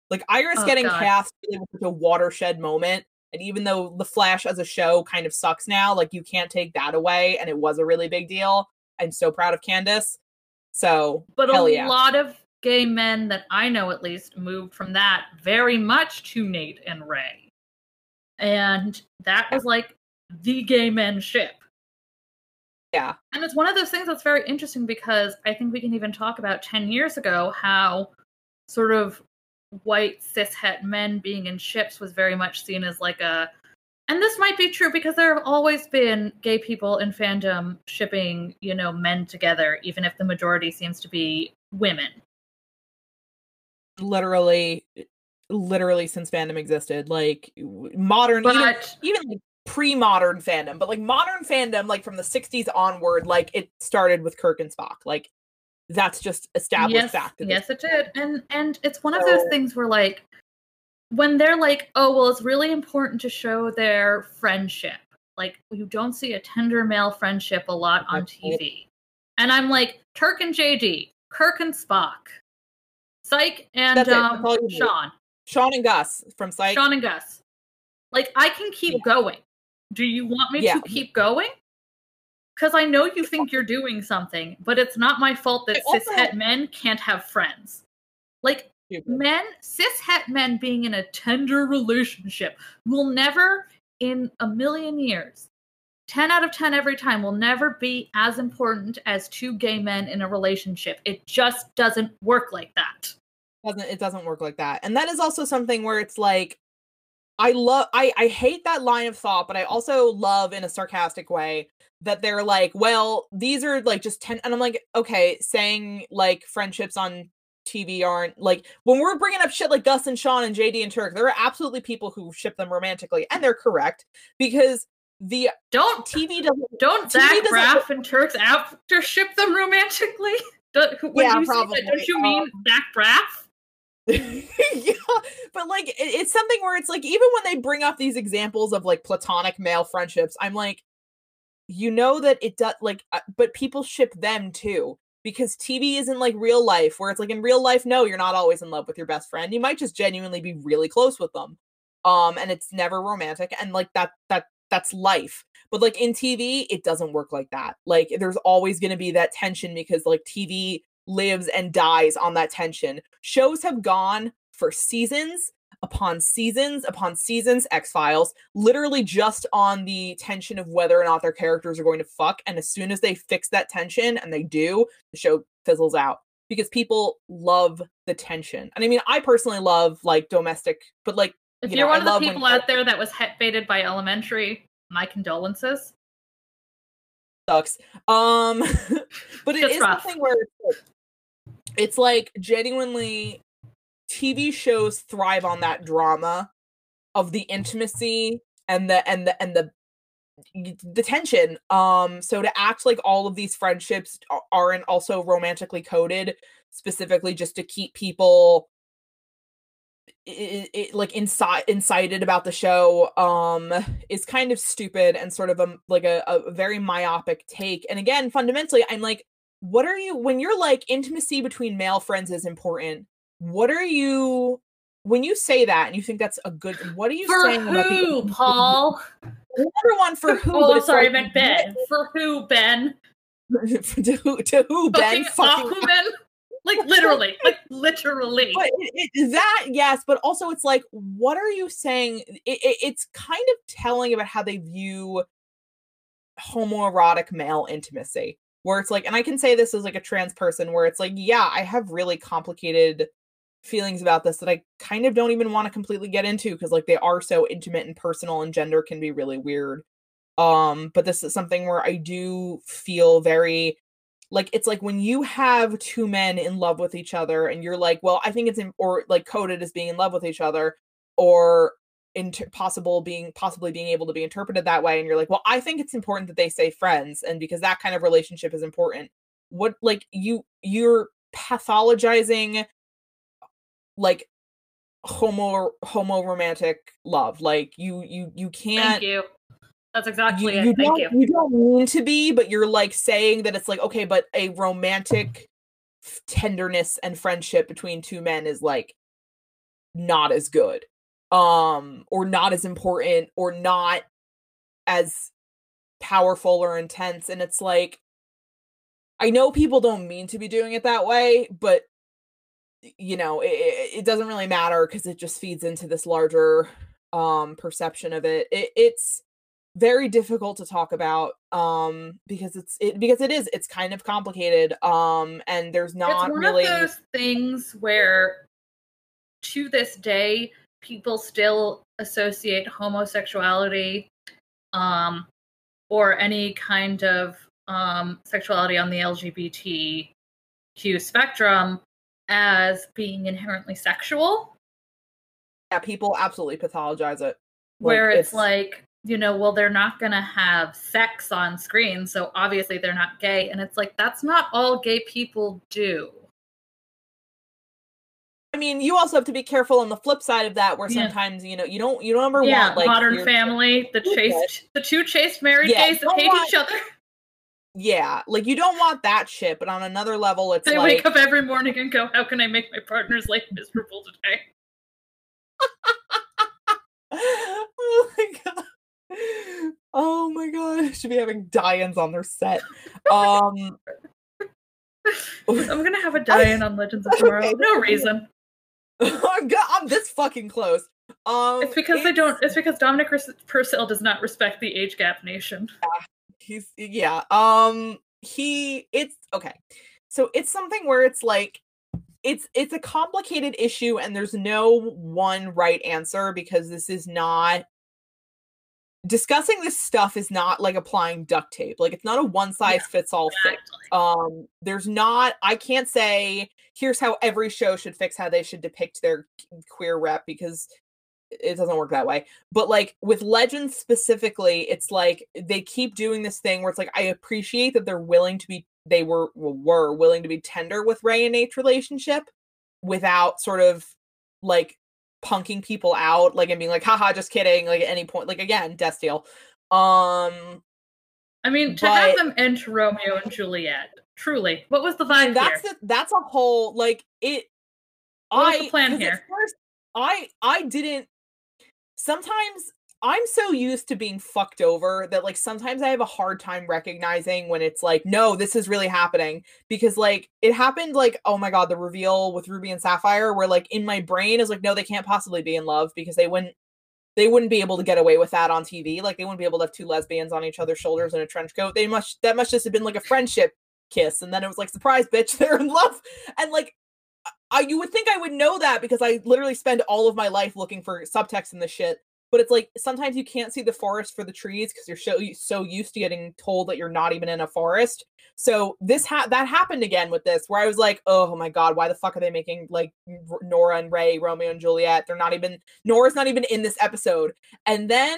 Like Iris Oh, getting God. cast really was such a watershed moment. And even though the Flash as a show kind of sucks now, like you can't take that away. And it was a really big deal. I'm so proud of Candice. So But a yeah. lot of gay men that I know at least moved from that very much to Nate and Ray. And that was like the gay men ship. Yeah. And it's one of those things that's very interesting because I think we can even talk about 10 years ago how sort of white cishet men being in ships was very much seen as like a and this might be true because there have always been gay people in fandom shipping, you know, men together, even if the majority seems to be women. literally literally since fandom existed. Like modern even But even like pre-modern fandom, but like modern fandom, like from the '60s onward, like it started with Kirk and Spock. Like that's just established yes, fact. yes, it did, and and it's one of those things where like when they're like, oh well, it's really important to show their friendship. Like you don't see a tender male friendship a lot on That's. TV, and I'm like Turk and JD, Kirk and Spock, Psych and um, all you need. Shawn, Shawn and Gus from Psych. Shawn and Gus. Like I can keep going. Do you want me Yeah. to keep going? Because I know you think you're doing something, but it's not my fault that also- cishet men can't have friends. Like men, cishet men being in a tender relationship will never, in a million years, 10 out of 10 every time, will never be as important as two gay men in a relationship. It just doesn't work like that. Doesn't it doesn't work like that and that is also something where it's like i love i i hate that line of thought but i also love in a sarcastic way that they're like well these are like just 10 and i'm like okay saying like friendships on tv aren't like when we're bringing up shit like gus and shawn and jd and turk there are absolutely people who ship them romantically and they're correct because the Don't tv doesn't Don't TV Zach doesn't- Braff and Turks after ship them romantically? Do, when Yeah, you say that, probably. don't you uh, mean Zach Braff? yeah, but like it- it's something where it's like even when they bring up these examples of like platonic male friendships, I'm like, you know that it does like, uh, but people ship them too because TV isn't like real life where it's like in real life, no, you're not always in love with your best friend. You might just genuinely be really close with them, um, and it's never romantic, and like that that that's life. But like in TV, it doesn't work like that. Like there's always going to be that tension because like TV lives and dies on that tension. Shows have gone for seasons upon seasons upon seasons, X Files, literally just on the tension of whether or not their characters are going to fuck. And as soon as they fix that tension, and they do, the show fizzles out because people love the tension. And I mean, I personally love like domestic, but like, If You are one I of the love when people out there that was het baited by elementary, my condolences. sucks. Um, but it is rough. something where it's like, genuinely TV shows thrive on that drama of the intimacy and the and the and the the tension. Um so to act like all of these friendships aren't also romantically coded specifically just to keep people i i like inside incited about the show um is kind of stupid and sort of a like a, a very myopic take. And again fundamentally i'm like what are you when you're like intimacy between male friends is important what are you when you say that and you think that's a good what are you For saying about the who, Paul? number one for who Oh, but I'm it's sorry, I meant Ben. For who, Ben? to who to who ben Fucking Aquaman? Like literally, like literally. but it, it, that yes but also it's like what are you saying it, it's kind of telling about how they view homoerotic male intimacy where it's like and i can say this as like a trans person where it's like yeah i have really complicated feelings about this that i kind of don't even want to completely get into because like they are so intimate and personal and gender can be really weird. Um but this is something where i do feel very like it's like when you have two men in love with each other and you're like well i think it's in, or like coded as being in love with each other or inter- possible being possibly being able to be interpreted that way and you're like well i think it's important that they say friends and because that kind of relationship is important what like you you're pathologizing like homo homo romantic love like you you you can't Thank you. That's exactly you, it. you Thank don't, you. you don't mean to be, but you're like saying that it's like okay, but a romantic tenderness and friendship between two men is like not as good, um, or not as important, or not as powerful or intense. And it's like, I know people don't mean to be doing it that way, but you know, it, it doesn't really matter because it just feeds into this larger um perception of it. it it's very difficult to talk about um because it's it because it is it's kind of complicated um and there's not it's one really of those things where to this day people still associate homosexuality um or any kind of um sexuality on the lgbtq spectrum as being inherently sexual. Yeah people absolutely pathologize it. Where it's, like you know well they're not going to have sex on screen so obviously they're not gay and it's like that's not all gay people do I mean, you also have to be careful on the flip side of that, where Yeah. sometimes you know you don't you don't ever yeah want like modern family the Yeah. chaste the two chaste married Yeah, gays that hate want- each other Yeah, like you don't want that shit, but on another level, it's they like wake up every morning and go how can i make my partner's life miserable today oh my god. Oh my god, should be having die-ins on their set. Um i'm gonna have a die-in on legends of tomorrow no reason I'm, go- I'm this fucking close. Um it's because they don't it's because dominic purcell does not respect the age gap nation he's yeah um he it's okay so it's something where it's like it's it's a complicated issue and there's no one right answer because this is not discussing this stuff is not like applying duct tape like it's not a one size fits all thing Exactly. um there's not i can't say here's how every show should fix how they should depict their queer rep because it doesn't work that way but like with legends specifically it's like they keep doing this thing where it's like i appreciate that they're willing to be they were were willing to be tender with ray and nate's relationship without sort of like punking people out like and being like haha just kidding like at any point like again Destiel um i mean to have them end romeo and juliet truly what was the I vibe that's here the, that's a whole like it. What was the plan here? First, I I didn't. Sometimes I'm so used to being fucked over that like sometimes I have a hard time recognizing when it's like no, this is really happening. Because like it happened like oh my god the reveal with Ruby and Sapphire where like in my brain is like no they can't possibly be in love because they wouldn't they wouldn't be able to get away with that on TV like they wouldn't be able to have two lesbians on each other's shoulders in a trench coat. They must that must just have been like a friendship kiss. And then it was like surprise bitch they're in love. And like I you would think I would know that because I literally spend all of my life looking for subtext in this shit but it's like sometimes you can't see the forest for the trees because you're so so used to getting told that you're not even in a forest. So this ha- that happened again with this where I was like oh my god why the fuck are they making like R- Nora and Ray Romeo and Juliet? They're not even Nora's not even in this episode. And then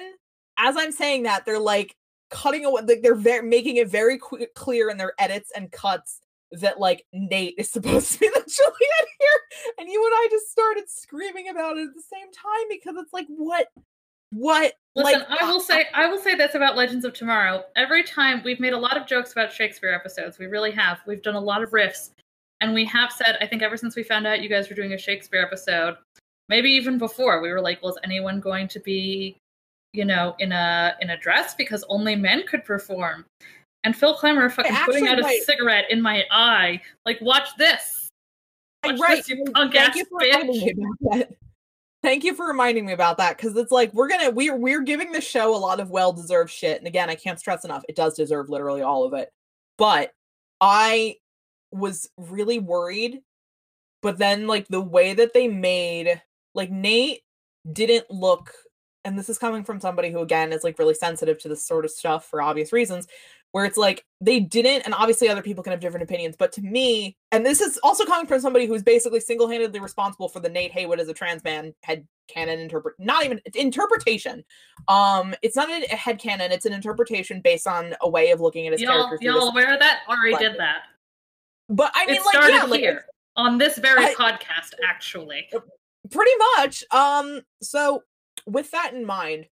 as I'm saying that they're like cutting away like they're making it very qu- clear in their edits and cuts that like Nate is supposed to be the Juliet here, and you and I just started screaming about it at the same time because it's like, what, what? Listen, like, I will uh, say I will say this about Legends of Tomorrow. Every time we've made a lot of jokes about Shakespeare episodes. We really have. We've done a lot of riffs. And we have said, I think ever since we found out you guys were doing a Shakespeare episode, maybe even before, we were like, well, is anyone going to be, you know, in a in a dress? Because only men could perform. And Phil Klemmer fucking putting actually, out a right. cigarette in my eye. Like, watch this. Watch right? this, you Thank punk you ass for bitch. Thank you for reminding me about that because it's like we're gonna we're we're giving the show a lot of well deserved shit, and again, I can't stress enough, it does deserve literally all of it. But I was really worried, but then like the way that they made like Nate didn't look, and this is coming from somebody who again is like really sensitive to this sort of stuff for obvious reasons. Where it's like they didn't and obviously other people can have different opinions but to me and this is also coming from somebody who's basically single-handedly responsible for the nate heywood as a trans man head canon interpret not even it's interpretation um it's not a head canon it's an interpretation based on a way of looking at his y'all, character y'all aware of that? Ari Like, did that. but i mean it like started yeah, like, here on this very I- podcast, actually. pretty much um so with that in mind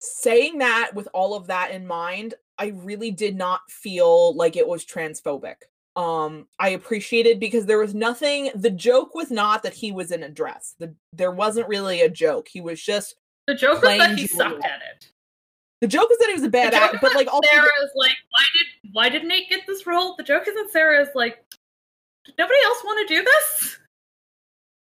saying that with all of that in mind i really did not feel like it was transphobic um i appreciated because there was nothing the joke was not that he was in a dress the, there wasn't really a joke he was just The joke was that he sucked at it. the joke was that he was a bad actor but like also Sara is like, why did why did Nate get this role? The joke is that Sara is like, did nobody else want to do this?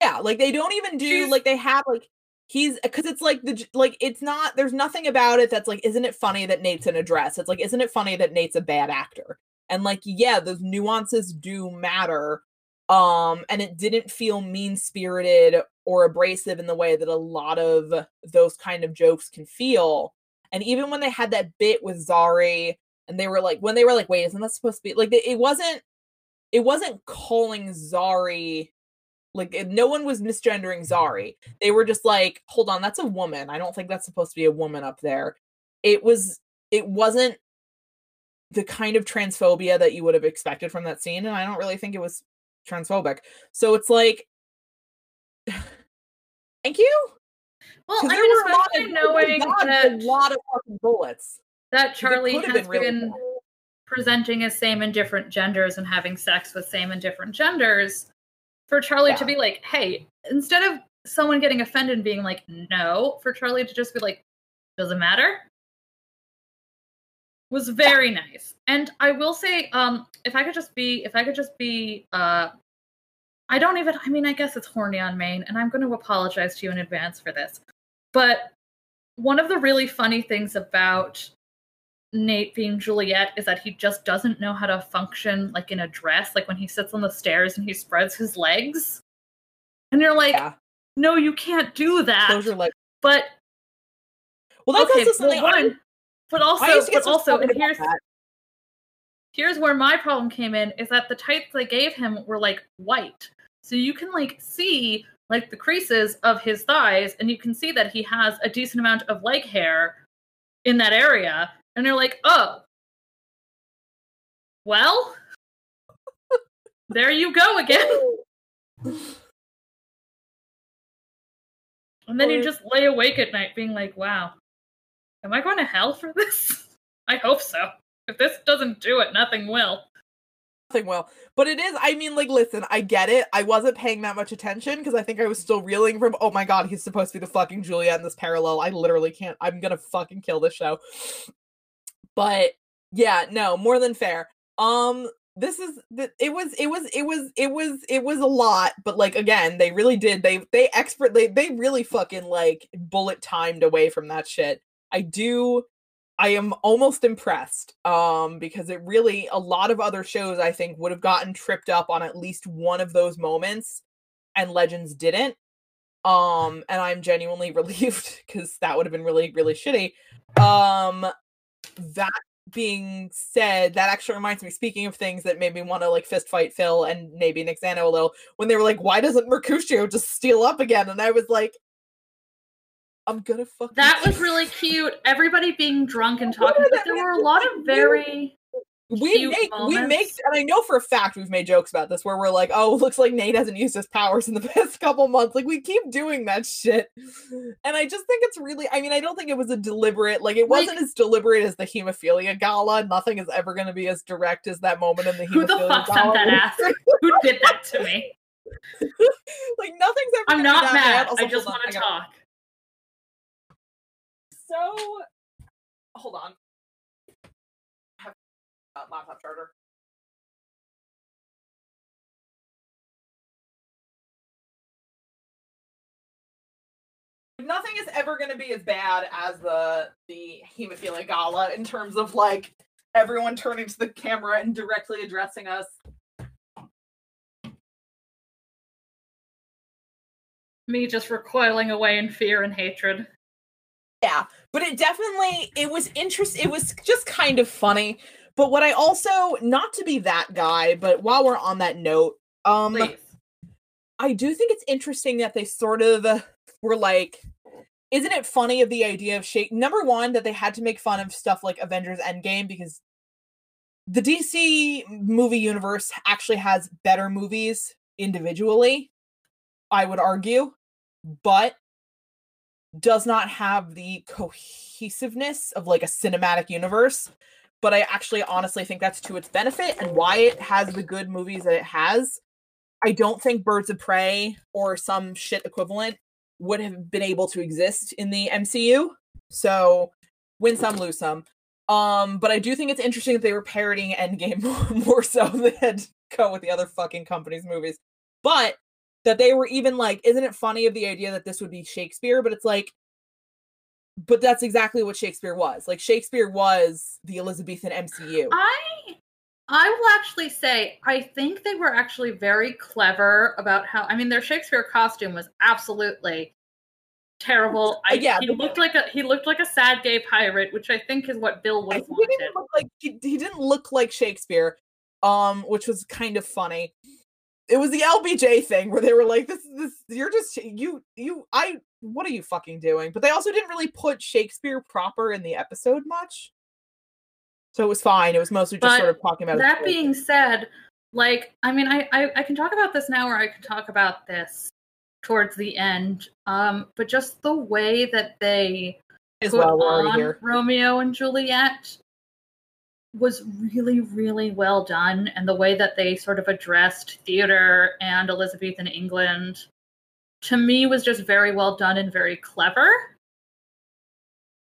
yeah like they don't even do She's- like they have like he's because it's like the like it's not there's nothing about it that's like isn't it funny that nate's in a dress? It's like isn't it funny that nate's a bad actor? And like yeah those nuances do matter um and it didn't feel mean spirited or abrasive in the way that a lot of those kind of jokes can feel. And even when they had that bit with zari and they were like when they were like wait isn't that supposed to be like it wasn't it wasn't calling zari like no one was misgendering Zari. They were just like, hold on, that's a woman. I don't think that's supposed to be a woman up there. It was it wasn't the kind of transphobia that you would have expected from that scene, and I don't really think it was transphobic. So it's like thank you. Well, I there mean, were a lot of- knowing oh God, that a lot of fucking bullets. that Charlie has been really been presenting as same and different genders and having sex with same and different genders, for Charlie to be like, hey, instead of someone getting offended and being like, no, for Charlie to just be like, doesn't matter, was very nice. And I will say, um, if I could just be, if I could just be, uh, I don't even, I mean, I guess it's horny on main, and I'm going to apologize to you in advance for this. But one of the really funny things about Nate being Juliet is that he just doesn't know how to function like in a dress, like when he sits on the stairs and he spreads his legs. And you're like, Yeah. no, you can't do that. Those are like but well that's okay, also something well, one, but also, I used to get but also, and here's that. here's where my problem came in is that the tights they gave him were like white, so you can like see like the creases of his thighs, and you can see that he has a decent amount of leg hair in that area, and you're like, oh, well, there you go again. And then you just lay awake at night being like, wow, am I going to hell for this? I hope so. If this doesn't do it, nothing will. nothing will. But it is, I mean, like, listen, I get it. I wasn't paying that much attention because I think I was still reeling from, oh my god, he's supposed to be the fucking Juliet in this parallel. I literally can't, I'm gonna fucking kill this show. But yeah, no, more than fair. Um, this is it was it was it was it was it was a lot but like again they really did they they expert they they really fucking like bullet timed away from that shit i do I am almost impressed um because it really a lot of other shows I think would have gotten tripped up on at least one of those moments and Legends didn't. Um and I'm genuinely relieved cuz that would have been really really shitty. Um that being said, that actually reminds me speaking of things that made me want to like fist fight Phil and maybe Nick Zano a little when they were like why doesn't Mercutio just steal up again and I was like I'm gonna fuck." That was really cute. Everybody being drunk and talking, but there were a lot of very we make we make and I know for a fact we've made jokes about this where we're like, oh, looks like Nate hasn't used his powers in the past couple months. Like we keep doing that shit. And I just think it's really I mean, I don't think it was a deliberate like it Like- wasn't as deliberate as the hemophilia gala. Nothing is ever gonna be as direct as that moment in the who the hemophilia fuck sent that ass? Who did that to me? like nothing's ever I'm not mad. Also, I just want to talk. So hold on. Laptop charger. Nothing is ever going to be as bad as the the hemophilia gala in terms of like everyone turning to the camera and directly addressing us. Me just recoiling away in fear and hatred. Yeah, but it definitely it was interest it was just kind of funny. But what I also not to be that guy, but while we're on that note, um Please. I do think it's interesting that they sort of were like, isn't it funny of the idea of shape? Number one, that they had to make fun of stuff like Avengers Endgame because the DC movie universe actually has better movies individually, I would argue, but does not have the cohesiveness of like a cinematic universe. But I actually honestly think that's to its benefit and why it has the good movies that it has. I don't think Birds of Prey or some shit equivalent would have been able to exist in the MCU. So win some, lose some. Um, but I do think it's interesting that they were parodying Endgame more so than go with the other fucking company's movies. But that they were even like, isn't it funny of the idea that this would be Shakespeare? But it's like, but that's exactly what Shakespeare was. Like Shakespeare was the Elizabethan MCU. I I will actually say I think they were actually very clever about how I mean their Shakespeare costume was absolutely terrible. I, yeah, he looked like a he looked like a sad gay pirate, which I think is what Bill would I- have he wanted. didn't look like he, he didn't look like Shakespeare, um, which was kind of funny. It was the LBJ thing where they were like, "This, this, you're just you, you, I, what are you fucking doing?" But they also didn't really put Shakespeare proper in the episode much, so it was fine. It was mostly just But sort of talking about. That being said, like I mean I, I I can talk about this now or I can talk about this towards the end. Um, but just the way that they as put well, on. Romeo and Juliet was really, really well done, and the way that they sort of addressed theater and Elizabethan England to me was just very well done and very clever.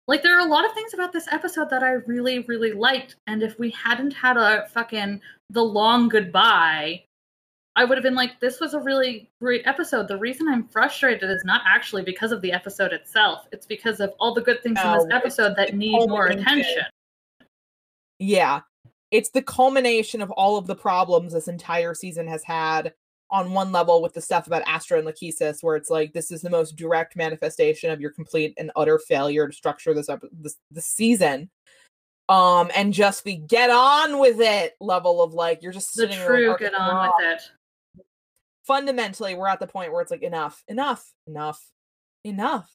Like there are a lot of things about this episode that I really, really liked, and if we hadn't had a fucking the long goodbye, I would have been like, this was a really great episode. The reason I'm frustrated is not actually because of the episode itself. It's because of all the good things in this episode that need more attention. Yeah, it's the culmination of all of the problems this entire season has had on one level with the stuff about Astra and Lachesis, where it's like this is the most direct manifestation of your complete and utter failure to structure this up this, this season. Um, and just the get on with it level of like you're just The sitting true like, get on with it. Fundamentally, we're at the point where it's like enough, enough, enough, enough,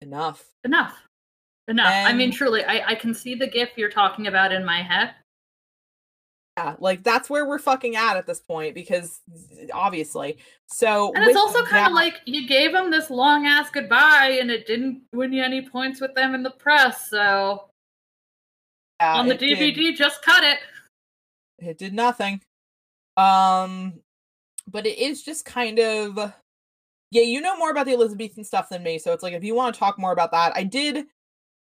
enough. Enough. Enough. I mean, truly, I, I can see the gif you're talking about in my head. Yeah, like that's where we're fucking at at this point because obviously. So And it's also kind of like you gave them this long ass goodbye and it didn't win you any points with them in the press. So yeah, on the it did- DVD, just cut it. it did nothing. Um, but it is just kind of yeah. You know more about the Elizabethan stuff than me, so it's like if you want to talk more about that, I did,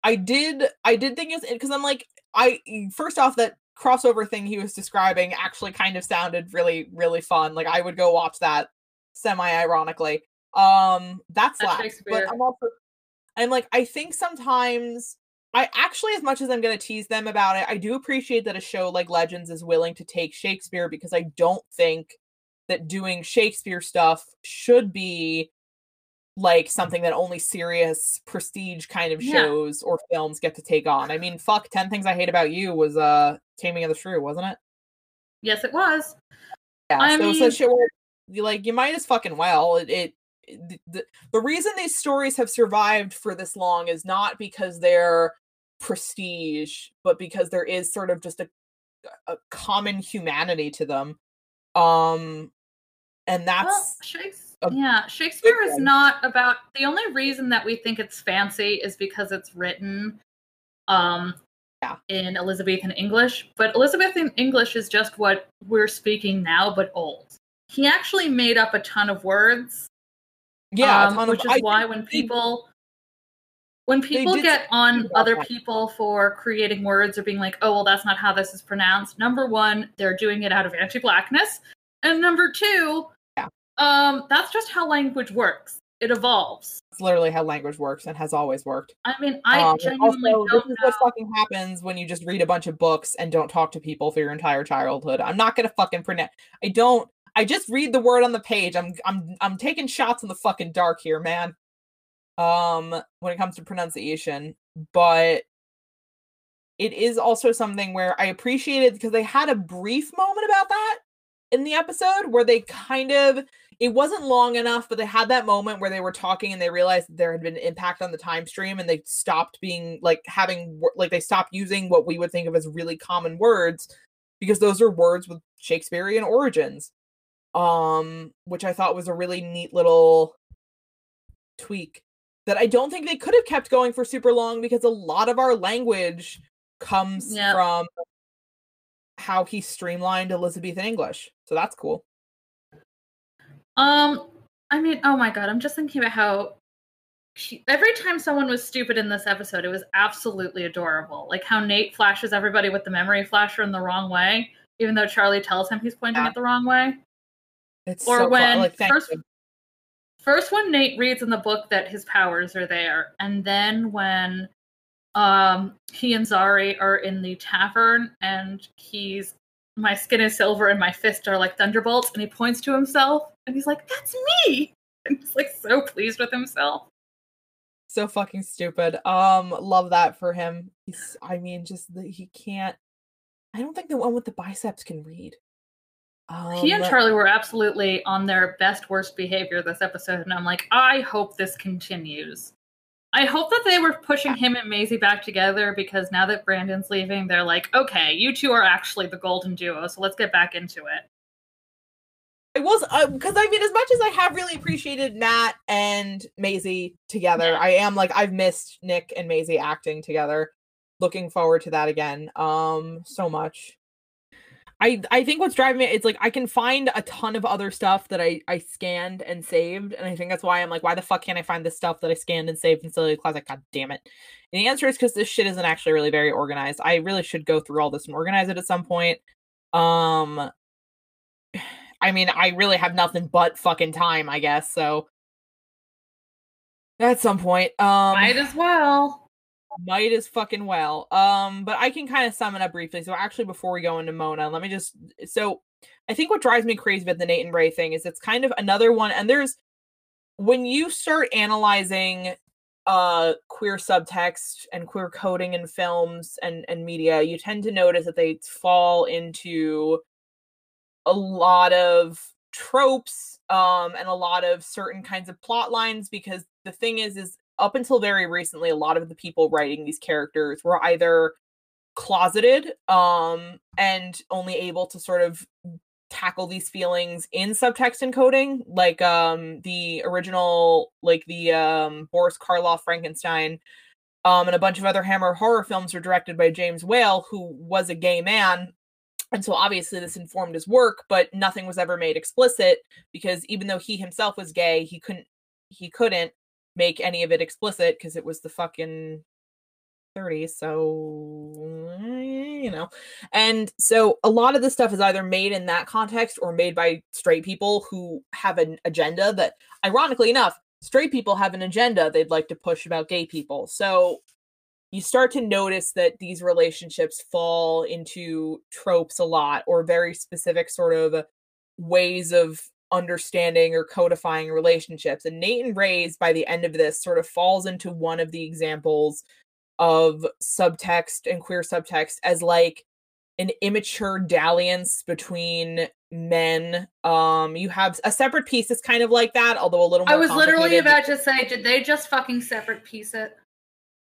I did, I did think it's because I'm like I first off that crossover thing he was describing actually kind of sounded really really fun. Like I would go watch that semi ironically. Um, that's That's but I'm also I'm like I think sometimes I actually, as much as I'm going to tease them about it, I do appreciate that a show like Legends is willing to take Shakespeare because I don't think that doing Shakespeare stuff should be like something that only serious prestige kind of Yeah. shows or films get to take on. I mean, fuck, 10 Things I Hate About You was uh Taming of the Shrew, wasn't it? Yes, it was. Yeah, I so it's mean- a shit where like you might as fucking well. It, it the, the reason these stories have survived for this long is not because they're prestige, but because there is sort of just a a common humanity to them. Um and that's well, Yeah, Shakespeare is one. not about the only reason that we think it's fancy is because it's written um Yeah. in Elizabethan English, but Elizabethan English is just what we're speaking now but old. He actually made up a ton of words, yeah, a um, ton of- which is I why when people when people get on other that. people for creating words or being like, "Oh, well that's not how this is pronounced." Number 1, they're doing it out of anti-blackness, and number 2, Yeah. Um that's just how language works. It evolves. It's literally how language works and has always worked. I mean, I Um, genuinely also, don't this is know. what fucking happens when you just read a bunch of books and don't talk to people for your entire childhood. I'm not gonna fucking pronounce. I don't. I just read the word on the page. I'm I'm I'm taking shots in the fucking dark here, man. Um, when it comes to pronunciation, but it is also something where I appreciated because they had a brief moment about that in the episode where they kind of it wasn't long enough, but they had that moment where they were talking and they realized there had been an impact on the time stream and they stopped being like having like they stopped using what we would think of as really common words because those are words with Shakespearean origins. Um, which I thought was a really neat little tweak that I don't think they could have kept going for super long because a lot of our language comes yep. from how he streamlined Elizabethan English. So that's cool. Um, I mean, oh my god, I'm just thinking about how she, every time someone was stupid in this episode, it was absolutely adorable. Like how Nate flashes everybody with the memory flasher in the wrong way, even though Charlie tells him he's pointing yeah. it the wrong way. It's or so when like, first, you. first when Nate reads in the book that his powers are there, and then when um he and Zari are in the tavern and he's my skin is silver and my fists are like thunderbolts and he points to himself and he's like that's me! And he's like so pleased with himself. So fucking stupid. Um love that for him. He's i mean just the, he can't i don't think the one with the biceps can read. Um, he and charlie were absolutely on their best worst behavior this episode and i'm like i hope this continues. I hope that they were pushing him and Maisie back together because now that Brandon's leaving, they're like, okay, you two are actually the golden duo, so let's get back into it. It was because uh, I mean, as much as I have really appreciated Matt and Maisie together. I am like I've missed Nick and Maisie acting together. Looking forward to that again, um, so much. I I think what's driving me it's like I can find a ton of other stuff that I I scanned and saved, and I think that's why I'm like, why the fuck can't I find this stuff that I scanned and saved in Celluloid Closet? God damn it! And the answer is because this shit isn't actually really very organized. I really should go through all this and organize it at some point. Um, I mean, I really have nothing but fucking time, I guess. So at some point, um, might as well might as fucking well. Um, but I can kind of sum it up briefly. So actually, before we go into Mona, let me just so I think what drives me crazy about the Nate and Ray thing is it's kind of another one, and there's when you start analyzing uh queer subtext and queer coding in films and and media you tend to notice that they fall into a lot of tropes um and a lot of certain kinds of plot lines because the thing is is up until very recently, a lot of the people writing these characters were either closeted um, and only able to sort of tackle these feelings in subtext encoding, like um, the original, like the um, Boris Karloff Frankenstein. Um, and a bunch of other Hammer horror films were directed by James Whale, who was a gay man. And so obviously this informed his work, but nothing was ever made explicit because even though he himself was gay, he couldn't he couldn't make any of it explicit because it was the fucking 30s so you know. And so a lot of this stuff is either made in that context or made by straight people who have an agenda that ironically enough straight people have an agenda they'd like to push about gay people. So you start to notice that these relationships fall into tropes a lot or very specific sort of ways of understanding or codifying relationships. And Nate and Ray's by the end of this sort of falls into one of the examples of subtext and queer subtext as like an immature dalliance between men. Um, you have a separate peace that's kind of like that, although a little more. I was literally about to say, did they just fucking separate peace it?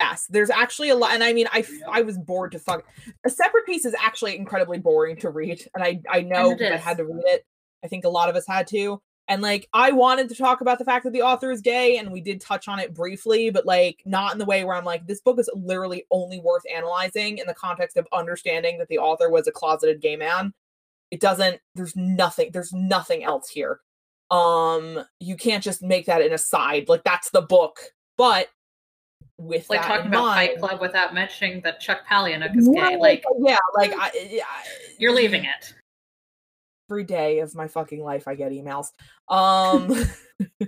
Yes, there's actually a lot, and I mean, I I was bored to fuck. A separate peace is actually incredibly boring to read, and I I know I had to read it. I think a lot of us had to. And like I wanted to talk about the fact that the author is gay and we did touch on it briefly, but like not in the way where I'm like, this book is literally only worth analyzing in the context of understanding that the author was a closeted gay man. It doesn't, there's nothing, there's nothing else here. Um, you can't just make that an aside. Like that's the book. But with like talking about mind, Fight Club without mentioning that Chuck Palahniuk is gay. Like yeah, like I, I, you're leaving it every day of my fucking life I get emails. Um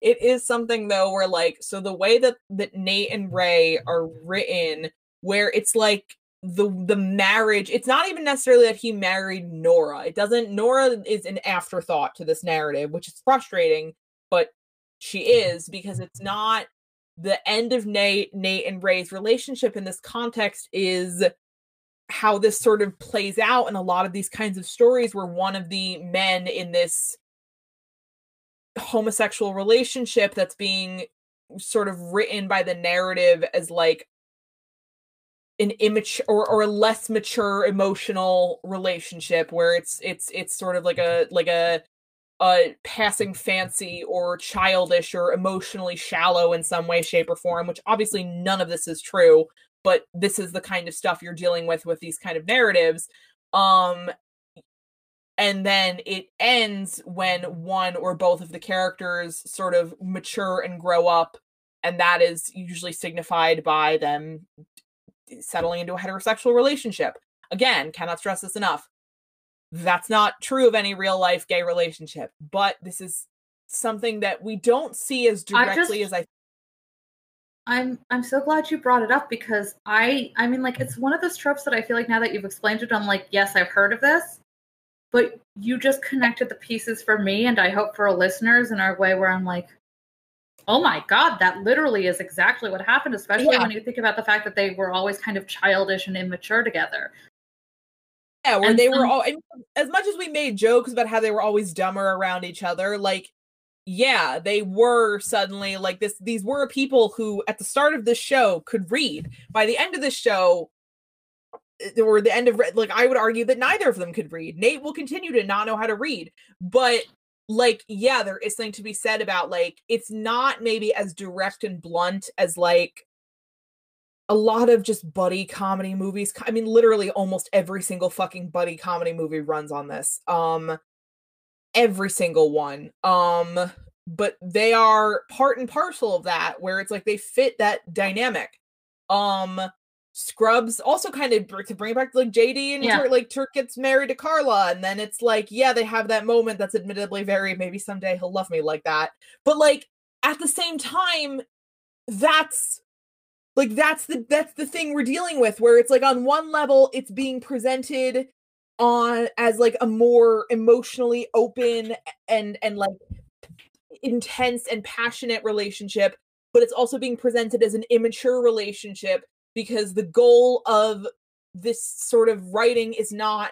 it is something though where like so the way that that Nate and Ray are written where it's like the the marriage it's not even necessarily that he married Nora. It doesn't Nora is an afterthought to this narrative, which is frustrating, but she is because it's not the end of Nate, Nate and Ray's relationship in this context is how this sort of plays out in a lot of these kinds of stories where one of the men in this homosexual relationship that's being sort of written by the narrative as like an immature or, or a less mature emotional relationship where it's it's it's sort of like a like a a passing fancy or childish or emotionally shallow in some way shape or form which obviously none of this is true but this is the kind of stuff you're dealing with with these kind of narratives um and then it ends when one or both of the characters sort of mature and grow up and that is usually signified by them settling into a heterosexual relationship. Again cannot stress this enough that's not true of any real life gay relationship but this is something that we don't see as directly just, as i i'm i'm so glad you brought it up because i i mean like it's one of those tropes that i feel like now that you've explained it i'm like yes i've heard of this but you just connected the pieces for me and i hope for our listeners in our way where i'm like oh my god that literally is exactly what happened especially Yeah. when you think about the fact that they were always kind of childish and immature together yeah where and they were all as much as we made jokes about how they were always dumber around each other like yeah they were suddenly like this these were people who at the start of this show could read. By the end of the show eh, or the end of like i would argue that neither of them could read. Nate will continue to not know how to read but like yeah there is something to be said about like it's not maybe as direct and blunt as like a lot of just buddy comedy movies. I mean literally almost every single fucking buddy comedy movie runs on this. Um every single one. Um but they are part and parcel of that where it's like they fit that dynamic. Um scrubs also kind of to bring it back to like jd and Yeah. Turk, like turk gets married to carla and then it's like yeah they have that moment that's admittedly very maybe someday he'll love me like that. But like at the same time that's like that's the that's the thing we're dealing with where it's like on one level it's being presented on as like a more emotionally open and and like intense and passionate relationship but it's also being presented as an immature relationship because the goal of this sort of writing is not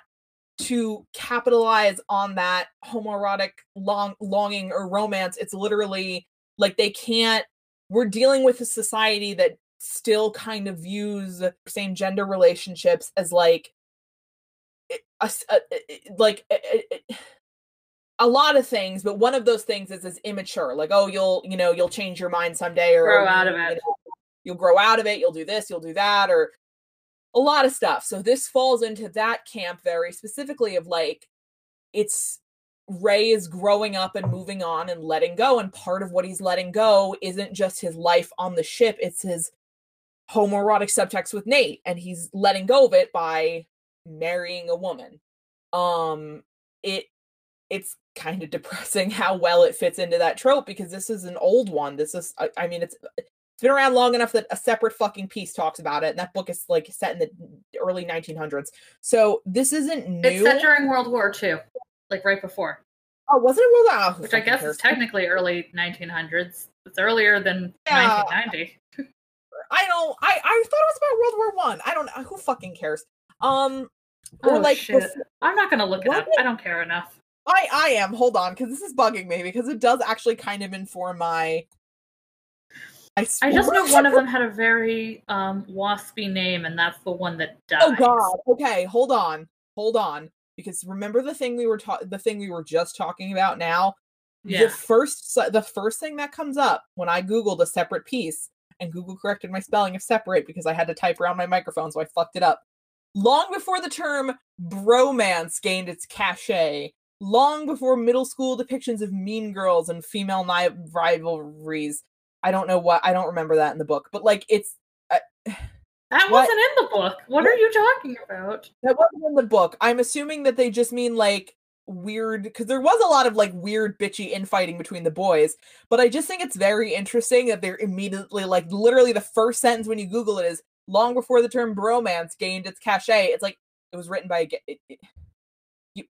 to capitalize on that homoerotic long longing or romance. It's literally like they can't we're dealing with a society that still kind of views same gender relationships as like a, a- a- like a, a- lot of things but one of those things is is immature like oh you'll you know you'll change your mind someday or Grow out of you it. know, you'll grow out of it you'll do this you'll do that or a lot of stuff so this falls into that camp very specifically of like it's Ray is growing up and moving on and letting go. And part of what he's letting go isn't just his life on the ship, it's his homoerotic subtext with Nate. And he's letting go of it by marrying a woman. Um it it's kind of depressing how well it fits into that trope because this is an old one. This is I, I mean it's it's been around long enough that a separate fucking peace talks about it, and that book is like set in the early 1900s. So this isn't new. it's set during world war ii like right before oh, wasn't it? Well, oh, who which i guess cares? is technically early 1900s it's earlier than Yeah. 1990 I don't. I I thought it was about World War One. I. don't. Know. Who fucking cares? Um, or oh like shit befo- i'm not gonna look it up it? i don't care enough I I am. Hold on, because this is bugging me because it does actually kind of inform my. I, i just know one of them had a very um waspy name and that's the one that dies Oh God. Okay, hold on, hold on, because remember the thing we were ta- the thing we were just talking about now. Yeah. The first the first thing that comes up when I googled a separate peace and Google corrected my spelling of separate because I had to type around my microphone, so I fucked it up. Long before the term bromance gained its cachet, long before middle school depictions of mean girls and female ni- rivalries. I don't know what I don't remember that in the book, but like it's that what- wasn't in the book what are you talking about That wasn't in the book. I'm assuming that they just mean like weird because there was a lot of like weird bitchy infighting between the boys but i just think it's very interesting that they're immediately like literally the first sentence when you google it is long before the term bromance gained its cachet it's like it was written by a it- it- you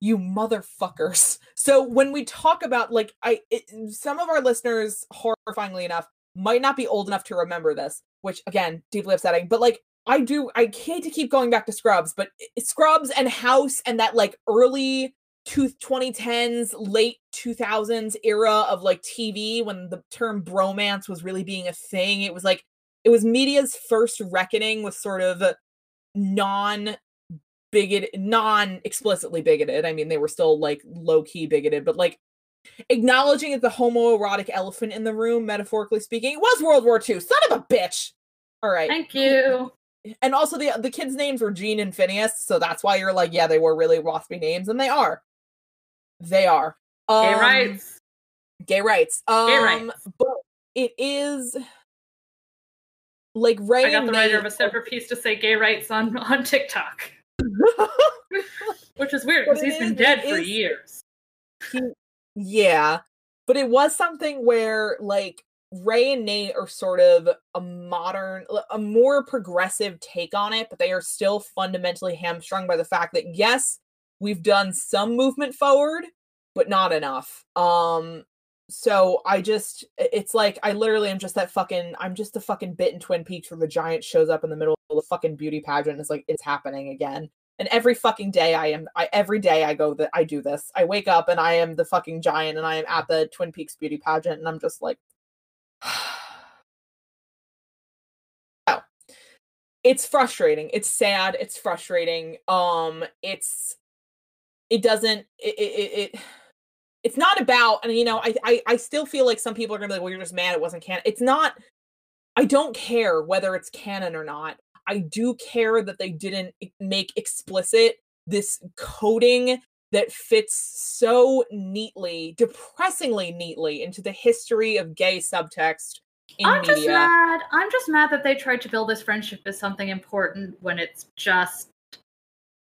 you motherfuckers so when we talk about like i it, some of our listeners horrifyingly enough might not be old enough to remember this, which again, deeply upsetting. But like, I do, I hate to keep going back to Scrubs, but eh, Scrubs and House and that like early two, 2010s, late 2000s era of like TV when the term bromance was really being a thing. It was like, it was media's first reckoning with sort of non bigoted, non explicitly bigoted. I mean, they were still like low key bigoted, but like acknowledging that the homoerotic elephant in the room, metaphorically speaking, was World War II. Son of a bitch. All right. Thank you. And also the the kids' names were Gene and Phineas, so that's why you're like, yeah, they were really waspy names, and they are. They are. Um, gay rights. Gay rights. Um, gay rights. But it is like Ray. I got the writer of a separate peace to say gay rights on on TikTok, which is weird because he's is, been dead for is, years. He, yeah, but it was something where like Ray and Nate are sort of a modern, a more progressive take on it, but they are still fundamentally hamstrung by the fact that yes, we've done some movement forward, but not enough. Um, so I just it's like I literally am just that fucking I'm just the fucking bit in Twin Peaks where the giant shows up in the middle of the fucking beauty pageant. It's like it's happening again. And every fucking day I am I every day I go that I do this. I wake up and I am the fucking giant and I am at the Twin Peaks beauty pageant and I'm just like oh. It's frustrating. It's sad. It's frustrating. Um it's it doesn't it, it, it it's not about and you know I, I i still feel like some people are gonna be like well you're just mad it wasn't canon it's not i don't care whether it's canon or not i do care that they didn't make explicit this coding that fits so neatly depressingly neatly into the history of gay subtext i'm media. just mad i'm just mad that they tried to build this friendship as something important when it's just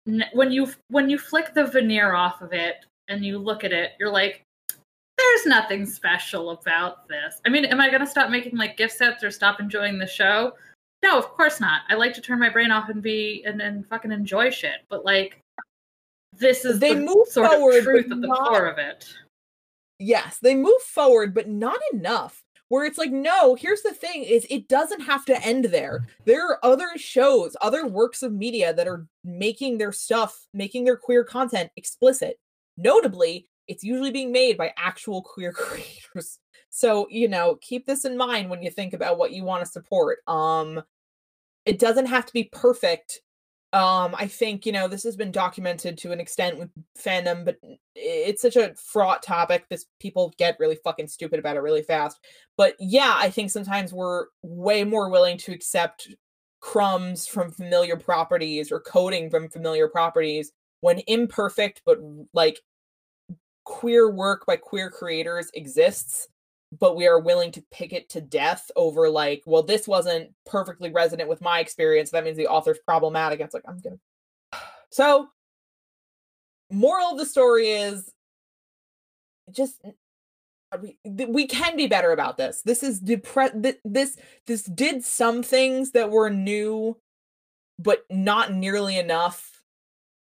when you when you flick the veneer off of it and you look at it, you're like, there's nothing special about this. I mean, am I going to stop making like gift sets or stop enjoying the show? No, of course not. I like to turn my brain off and be and, and fucking enjoy shit. But like, this is they the move sort forward, of truth at the not, core of it. Yes, they move forward, but not enough. Where it's like, no, here's the thing: is it doesn't have to end there. There are other shows, other works of media that are making their stuff, making their queer content explicit. Notably, it's usually being made by actual queer creators. So, you know, keep this in mind when you think about what you want to support. Um it doesn't have to be perfect. Um I think, you know, this has been documented to an extent with fandom, but it's such a fraught topic. This people get really fucking stupid about it really fast. But yeah, I think sometimes we're way more willing to accept crumbs from familiar properties or coding from familiar properties when imperfect but like queer work by queer creators exists but we are willing to pick it to death over like well this wasn't perfectly resonant with my experience that means the author's problematic it's like i'm gonna so moral of the story is just uh, we, we can be better about this. This is depre- this this did some things that were new but not nearly enough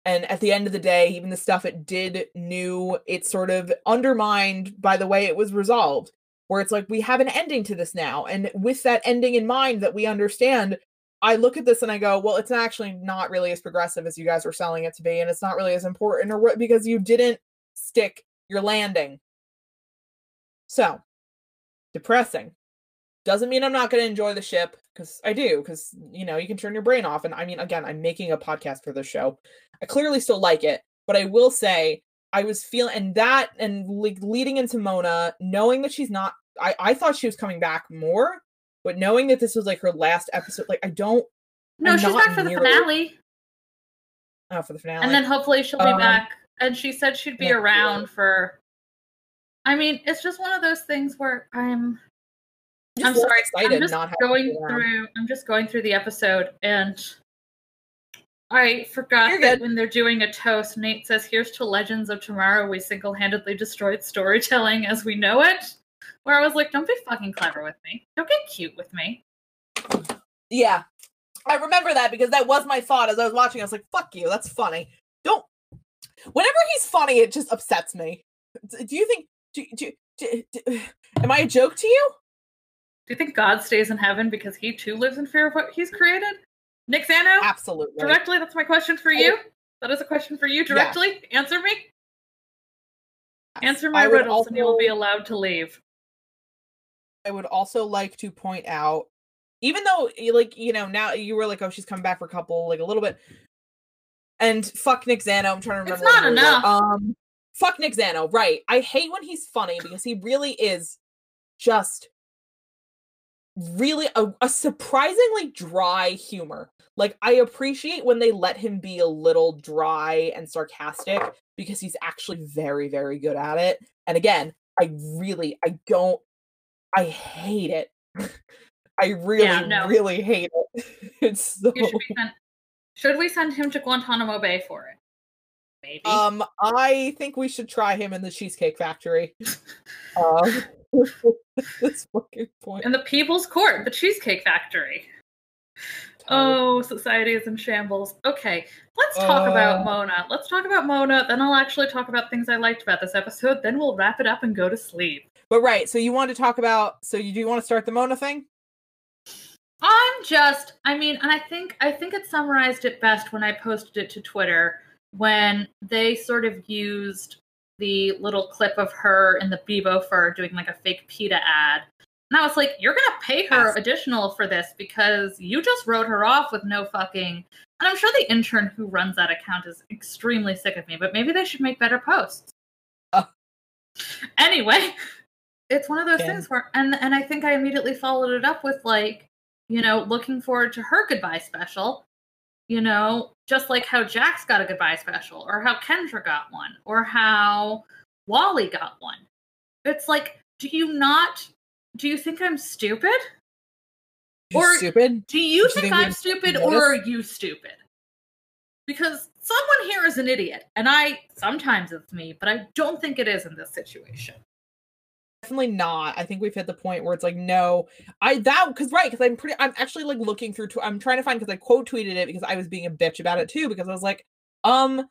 and at the end of the day even the stuff it did new it's sort of undermined by the way it was resolved where it's like we have an ending to this now and with that ending in mind that we understand i look at this and i go well it's actually not really as progressive as you guys are selling it to be and it's not really as important or what because you didn't stick your landing. So depressing. Doesn't mean i'm not going to enjoy the ship because i do because you know you can turn your brain off and i mean again i'm making a podcast for this show. I clearly still like it, but I will say I was feeling and that and like leading into Mona, knowing that she's not I, I thought she was coming back more, but knowing that this was like her last episode, like I don't No, I'm she's back for the finale. Oh, for the finale. And then hopefully she'll be um, back. And she said she'd be around year. for I mean, it's just one of those things where I'm I'm sorry, I'm just going through I'm just going through the episode and I forgot You're that good. when they're doing a toast, Nate says, Here's to Legends of Tomorrow. We single handedly destroyed storytelling as we know it. Where I was like, Don't be fucking clever with me. Don't get cute with me. Yeah. I remember that because that was my thought as I was watching. I was like, Fuck you. That's funny. Don't. Whenever he's funny, it just upsets me. Do you think. Do, do, do, do, am I a joke to you? Do you think God stays in heaven because he too lives in fear of what he's created? Nick Zano? Absolutely. Directly, that's my question for you. That is a question for you directly. Answer me. Answer my I riddles and you will be allowed to leave. I would also like to point out, even though like you know now you were like, oh, she's coming back for a couple, like a little bit, and fuck Nick Zano. I'm trying to remember. what not movie it was. enough. Um, fuck Nick Zano. Right. I hate when he's funny because he really is just really a, a surprisingly dry humor. Like I appreciate when they let him be a little dry and sarcastic because he's actually very very good at it. And again, I really I don't I hate it. I really no. really hate it. It's so should be sent. Should we send him to Guantanamo Bay for it? Maybe. um I think we should try him in the Cheesecake Factory. um this fucking point. in the People's Court, the Cheesecake Factory. Oh, society is in shambles. Okay, let's talk about Uh. Mona. Let's talk about Mona, then I'll actually talk about things I liked about this episode, then we'll wrap it up and go to sleep. But right, so you want to talk about so you do you want to start the Mona thing? I'm just, I mean, and I think I think it summarized it best when I posted it to Twitter when they sort of used the little clip of her in the Beebo fur doing like a fake PETA ad. And I was like, you're gonna pay her Yes. additional for this because you just wrote her off with no fucking and I'm sure the intern who runs that account is extremely sick of me, but maybe they should make better posts. Anyway, it's one of those Yeah. things where and and I think I immediately followed it up with like you know, looking forward to her goodbye special. You know, just like how Jax got a goodbye special, or how Kendra got one, or how Wally got one. It's like, do you not? Do you think I'm stupid? Or- stupid? Do you think, think I'm stupid, or are you stupid? Because someone here is an idiot, and I sometimes it's me, but I don't think it is in this situation. Definitely not. I think we've hit the point where it's like, no, I that because right because I'm pretty. I'm actually like looking through. Tw- I'm trying to find because I quote tweeted it because I was being a bitch about it too because I was like, um,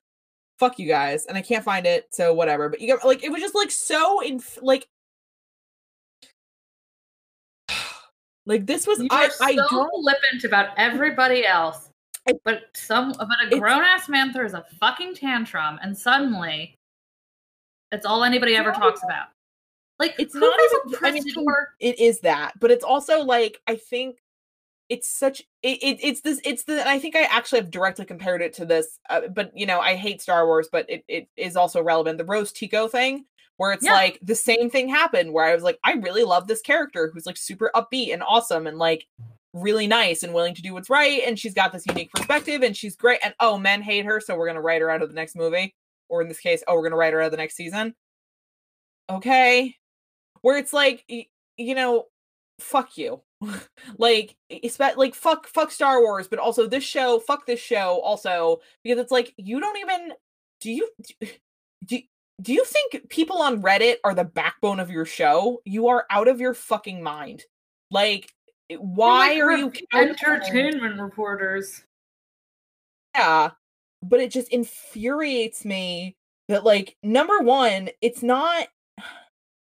fuck you guys, and I can't find it. So whatever. But you got like it was just like so in like. Like this was You I are I so don't flippant about everybody else, I- but some but a grown ass man throws a fucking tantrum, and suddenly, it's all anybody ever talks about. Like It's not even- I mean, it is that but it's also like i think it's such it, it it's this it's the i think i actually have directly compared it to this uh, but you know i hate star wars but it, it is also relevant the rose tico thing where it's Yeah. like the same thing happened where i was like i really love this character who's like super upbeat and awesome and like really nice and willing to do what's right and she's got this unique perspective and she's great and oh men hate her so we're gonna write her out of the next movie or in this case oh we're gonna write her out of the next season. Okay where it's like you know fuck you. Like it's like fuck fuck star wars but also this show fuck this show also because it's like you don't even do you do, do you think people on reddit are the backbone of your show? You are out of your fucking mind. Like eh, why like are you entertainment reporters? yeah but it just infuriates me that like number one it's not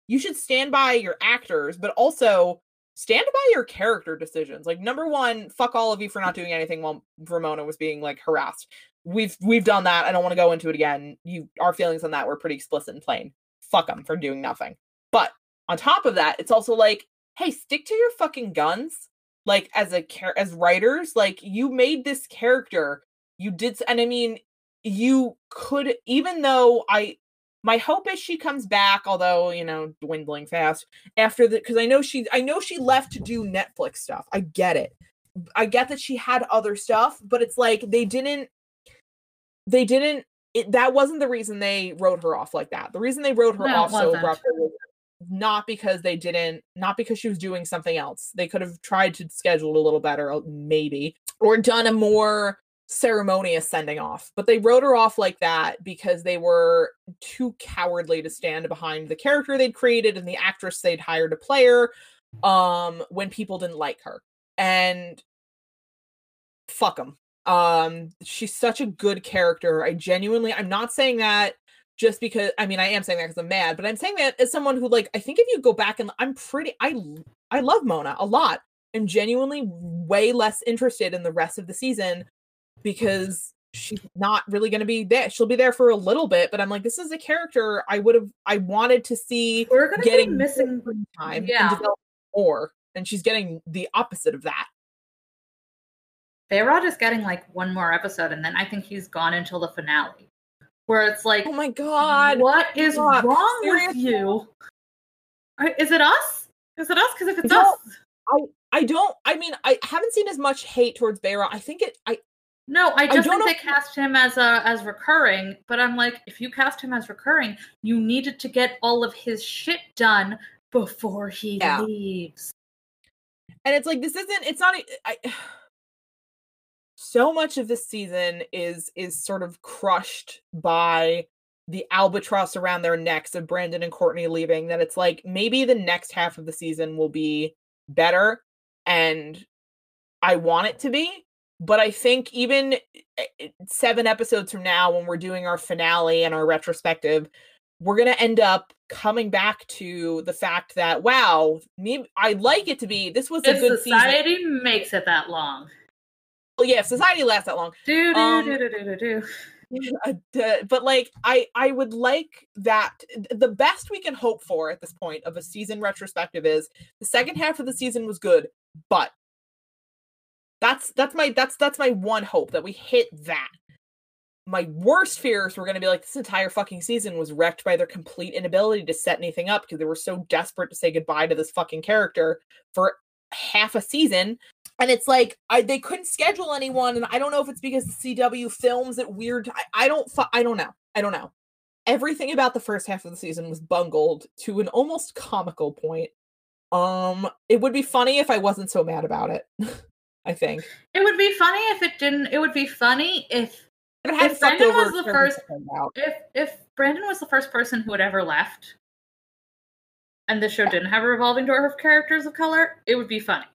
you should stand by your actors but also stand by your character decisions. Like number one fuck all of you for not doing anything while ramona was being like harassed. We've we've done that. I don't want to go into it again. You our feelings on that were pretty explicit and plain. Fuck them for doing nothing. But on top of that it's also like hey stick to your fucking guns. Like as a char- as writers like you made this character. You did and i mean you could even though i my hope is she comes back although you know dwindling fast after the because i know she i know she left to do netflix stuff. I get it. I get that she had other stuff but it's like they didn't they didn't it, that wasn't the reason they wrote her off like that. The reason they wrote her No, off so abruptly was not because they didn't not because she was doing something else. They could have tried to schedule it a little better uh, maybe or done a more ceremonious sending off but they wrote her off like that because they were too cowardly to stand behind the character they'd created and the actress they'd hired to play her um when people didn't like her and fuck them um she's such a good character i genuinely i'm not saying that just because i mean i am saying that because i'm mad but i'm saying that as someone who like i think if you go back and i'm pretty I I love Mona a lot. I'm genuinely way less interested in the rest of the season because she's not really going to be there. She'll be there for a little bit, but I'm like, this is a character I would have, I wanted to see We're gonna be missing. time Yeah. and develop more, and she's getting the opposite of that. Behrad is getting like one more episode, and then I think he's gone until the finale, where it's like, Oh my god! what is Fuck, wrong with you? Uh, is it us? Is it us? Because if it's No. us, I don't. I mean, I haven't seen as much hate towards Behrad. I think it. I no, I just don't think they cast him as a as recurring. But I'm like, if you cast him as recurring, you needed to get all of his shit done before he Yeah. leaves. and it's like this isn't. It's not. e, I. So much of this season is is sort of crushed by the albatross around their necks of Brandon and Courtney leaving. That it's like maybe the next half of the season will be better, and I want it to be. But I think even eh, eh, seven episodes from now, when we're doing our finale and our retrospective, we're gonna end up coming back to the fact that wow, me I'd like it to be this was a good season. society makes it that long, Well, yeah, society lasts that long. do do Um, do do do do do. Uh, but like I I would like that the best we can hope for at this point of a season retrospective is the second half of the season was good, but that's that's my that's that's my one hope that we hit that. My worst fears were going to be like this entire fucking season was wrecked by their complete inability to set anything up because they were so desperate to say goodbye to this fucking character for half a season and it's like I they couldn't schedule anyone, and I don't know if it's because CW films at weird. ti- I, don't. I don't know. I don't know. Everything about the first half of the season was bungled to an almost comical point. Um, it would be funny if I wasn't so mad about it. I think It would be funny if it didn't. It would be funny if if it had If Brandon was the first- if if Brandon was the first person who had ever left, and the show didn't have a revolving door of characters of color, it would be funny.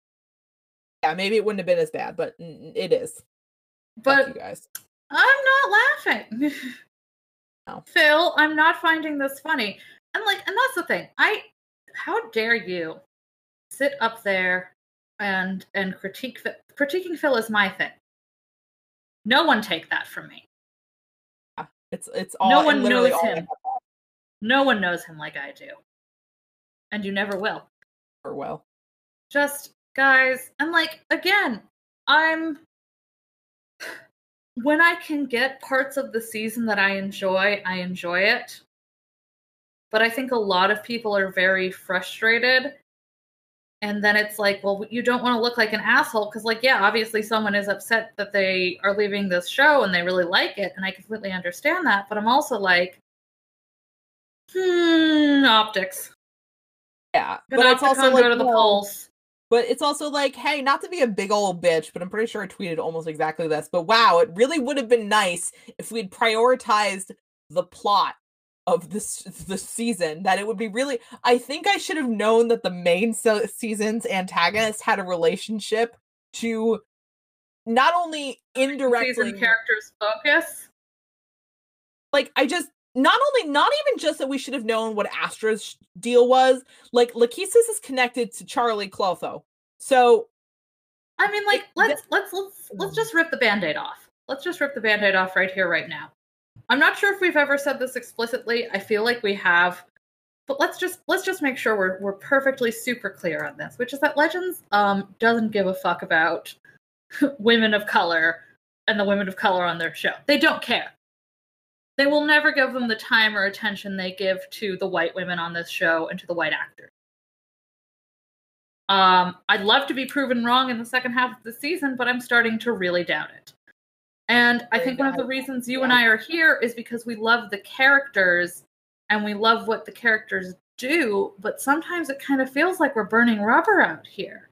Yeah, maybe it wouldn't have been as bad, but it is. Fuck you But guys. I'm not laughing. No. Phil, I'm not finding this funny. And like, and that's the thing. I, how dare you sit up there and and critique critiquing Phil is my thing. No one take that from me. It's it's all. No one knows all him. No one knows him like I do, and you never will. for well. just guys and like again i'm when i can get parts of the season that i enjoy i enjoy it but i think a lot of people are very frustrated and then it's like well you don't want to look like an asshole because like yeah obviously someone is upset that they are leaving this show and they really like it and i completely understand that but i'm also like hmm optics Yeah, Good but it's also like go to the no, polls But it's also like, hey, not to be a big old bitch, but I'm pretty sure I tweeted almost exactly this. But wow, it really would have been nice if we'd prioritized the plot of this the season. That it would be really. I think I should have known that the main se- season's antagonist had a relationship to not only indirectly season characters focus like I just not only not even just that we should have known what Astra's deal was. Like Lachesis is connected to Charlie Clotho, so I mean, like, It- let's let's let's let's mm. just rip the band-aid off. Let's just rip the band-aid off right here, right now. I'm not sure if we've ever said this explicitly. I feel like we have, but let's just let's just make sure we're we're perfectly super clear on this, which is that Legends um doesn't give a fuck about women of color and the women of color on their show. They don't care. They will never give them the time or attention they give to the white women on this show and to the white actors. Um, I'd love to be proven wrong in the second half of the season, but I'm starting to really doubt it. And I think one of the reasons you and I are here is because we love the characters and we love what the characters do, but sometimes it kind of feels like we're burning rubber out here.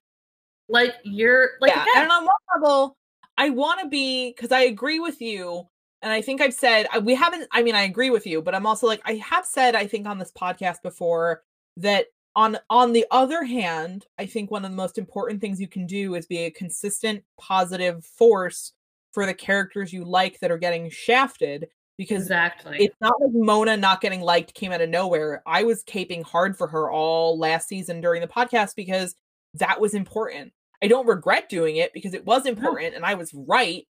Like you're like yeah, again, and on one level, I want to be because I agree with you, and I think I've said uh, we haven't. I mean, I agree with you, but I'm also like I have said I think on this podcast before that on on the other hand, I think one of the most important things you can do is be a consistent positive force for the characters you like that are getting shafted because exactly. it's not like Mona not getting liked came out of nowhere. I was caping hard for her all last season during the podcast because that was important. I don't regret doing it because it was important and I was right.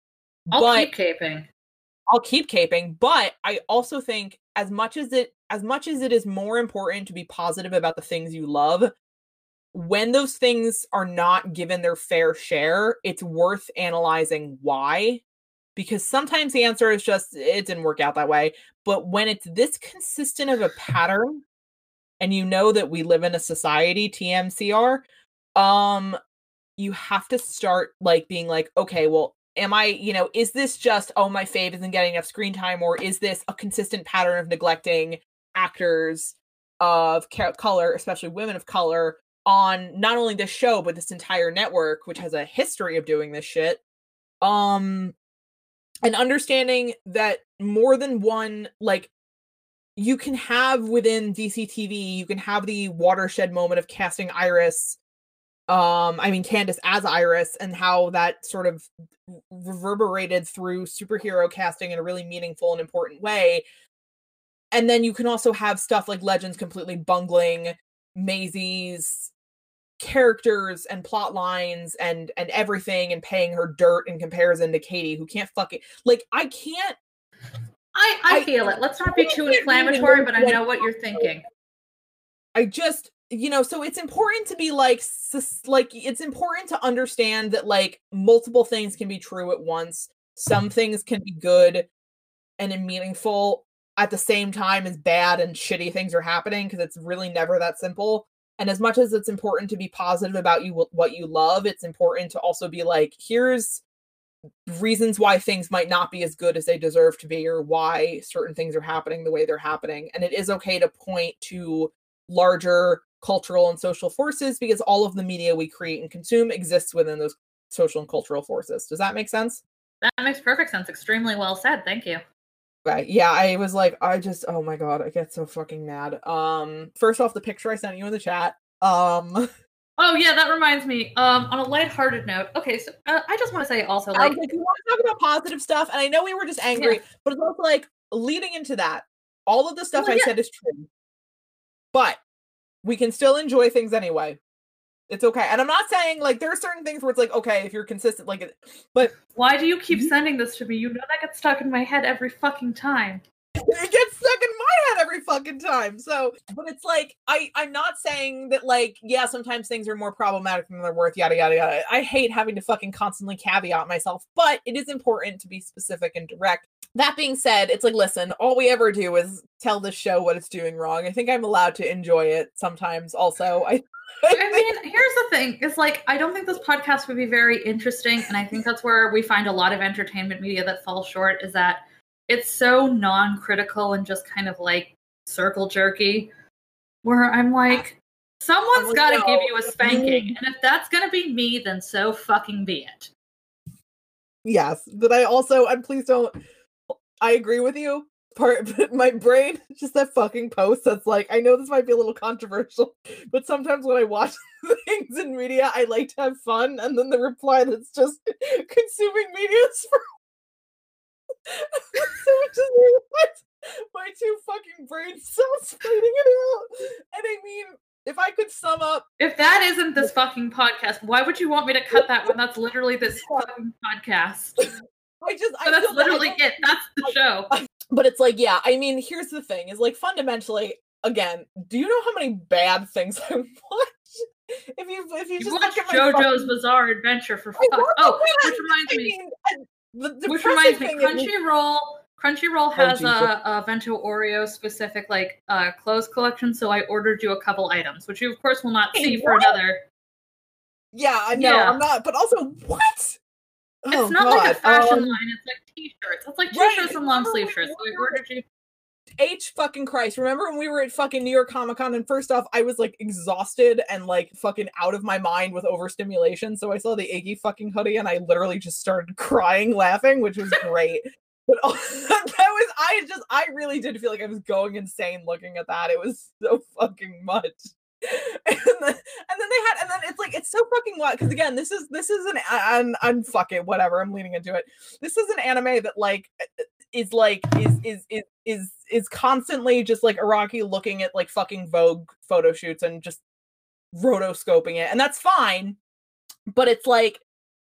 I'll but keep caping. I'll keep caping, but I also think as much as it as much as it is more important to be positive about the things you love, when those things are not given their fair share, it's worth analyzing why. Because sometimes the answer is just it didn't work out that way. But when it's this consistent of a pattern, and you know that we live in a society, TMCR, um, you have to start like being like, okay, well, am I, you know, is this just, oh, my fave isn't getting enough screen time, or is this a consistent pattern of neglecting actors of color, especially women of color, on not only this show, but this entire network, which has a history of doing this shit? Um, and understanding that more than one, like, you can have within DCTV, you can have the watershed moment of casting Iris um i mean Candice as iris and how that sort of reverberated through superhero casting in a really meaningful and important way and then you can also have stuff like legends completely bungling Maisie's characters and plot lines and and everything and paying her dirt in comparison to Katie who can't fuck it like I can't I I, I feel it. Let's not be too inflammatory, but I know what you're thinking. I just you know so it's important to be like like it's important to understand that like multiple things can be true at once some things can be good and meaningful at the same time as bad and shitty things are happening because it's really never that simple and as much as it's important to be positive about you what you love it's important to also be like here's reasons why things might not be as good as they deserve to be or why certain things are happening the way they're happening and it is okay to point to larger cultural and social forces because all of the media we create and consume exists within those social and cultural forces. Does that make sense? That makes perfect sense. Extremely well said. Thank you. Right. Yeah, I was like, I just oh my god, I get so fucking mad. Um first off the picture I sent you in the chat. Um Oh yeah, that reminds me. Um, on a lighthearted note, okay, so uh, I just want to say also, like, like, you want to talk about positive stuff, and I know we were just angry, yeah. but it's also like leading into that, all of the stuff well, I yeah. said is true, but we can still enjoy things anyway. It's okay. And I'm not saying like there are certain things where it's like, okay, if you're consistent, like, but why do you keep sending this to me? You know that gets stuck in my head every fucking time. It gets stuck in my head every fucking time. So, but it's like I I'm not saying that like yeah, sometimes things are more problematic than they're worth. Yada yada yada. I hate having to fucking constantly caveat myself, but it is important to be specific and direct. That being said, it's like listen, all we ever do is tell the show what it's doing wrong. I think I'm allowed to enjoy it sometimes. Also, I I mean, here's the thing: it's like I don't think this podcast would be very interesting, and I think that's where we find a lot of entertainment media that falls short. Is that it's so non-critical and just kind of like circle jerky where i'm like someone's got to give you a spanking and if that's going to be me then so fucking be it yes but i also and please don't i agree with you part but my brain just that fucking post that's like i know this might be a little controversial but sometimes when i watch things in media i like to have fun and then the reply that's just consuming media is for so what? My two fucking brain cells fighting it out. And I mean, if I could sum up If that isn't this fucking podcast, why would you want me to cut that when that's literally this fucking podcast? I just so I that's literally that it. That's the show. But it's like, yeah, I mean, here's the thing, is like fundamentally, again, do you know how many bad things I watch? If you if you, you just watch JoJo's fucking... Bizarre Adventure for fuck. Oh, which reminds I me. Mean, Which reminds me, Crunchyroll. Crunchyroll has oh, a, a Vento Aureo specific like uh, clothes collection, so I ordered you a couple items, which you of course will not hey, see for another. Yeah, I know yeah. I'm not, but also what? It's oh, not God. like a fashion um, line; it's like t-shirts. It's like t-shirts right. and long sleeve shirts. So I ordered you. H fucking Christ. Remember when we were at fucking New York Comic Con and first off, I was like exhausted and like fucking out of my mind with overstimulation. So I saw the Iggy fucking hoodie and I literally just started crying laughing, which was great. but oh, that was, I just, I really did feel like I was going insane looking at that. It was so fucking much. and then, they had and then it's like it's so fucking what because again this is this is an and I'm fuck it whatever I'm leaning into it this is an anime that like uh, uh, is like is is is is is constantly just like Araki looking at like fucking Vogue photo shoots and just rotoscoping it, and that's fine. But it's like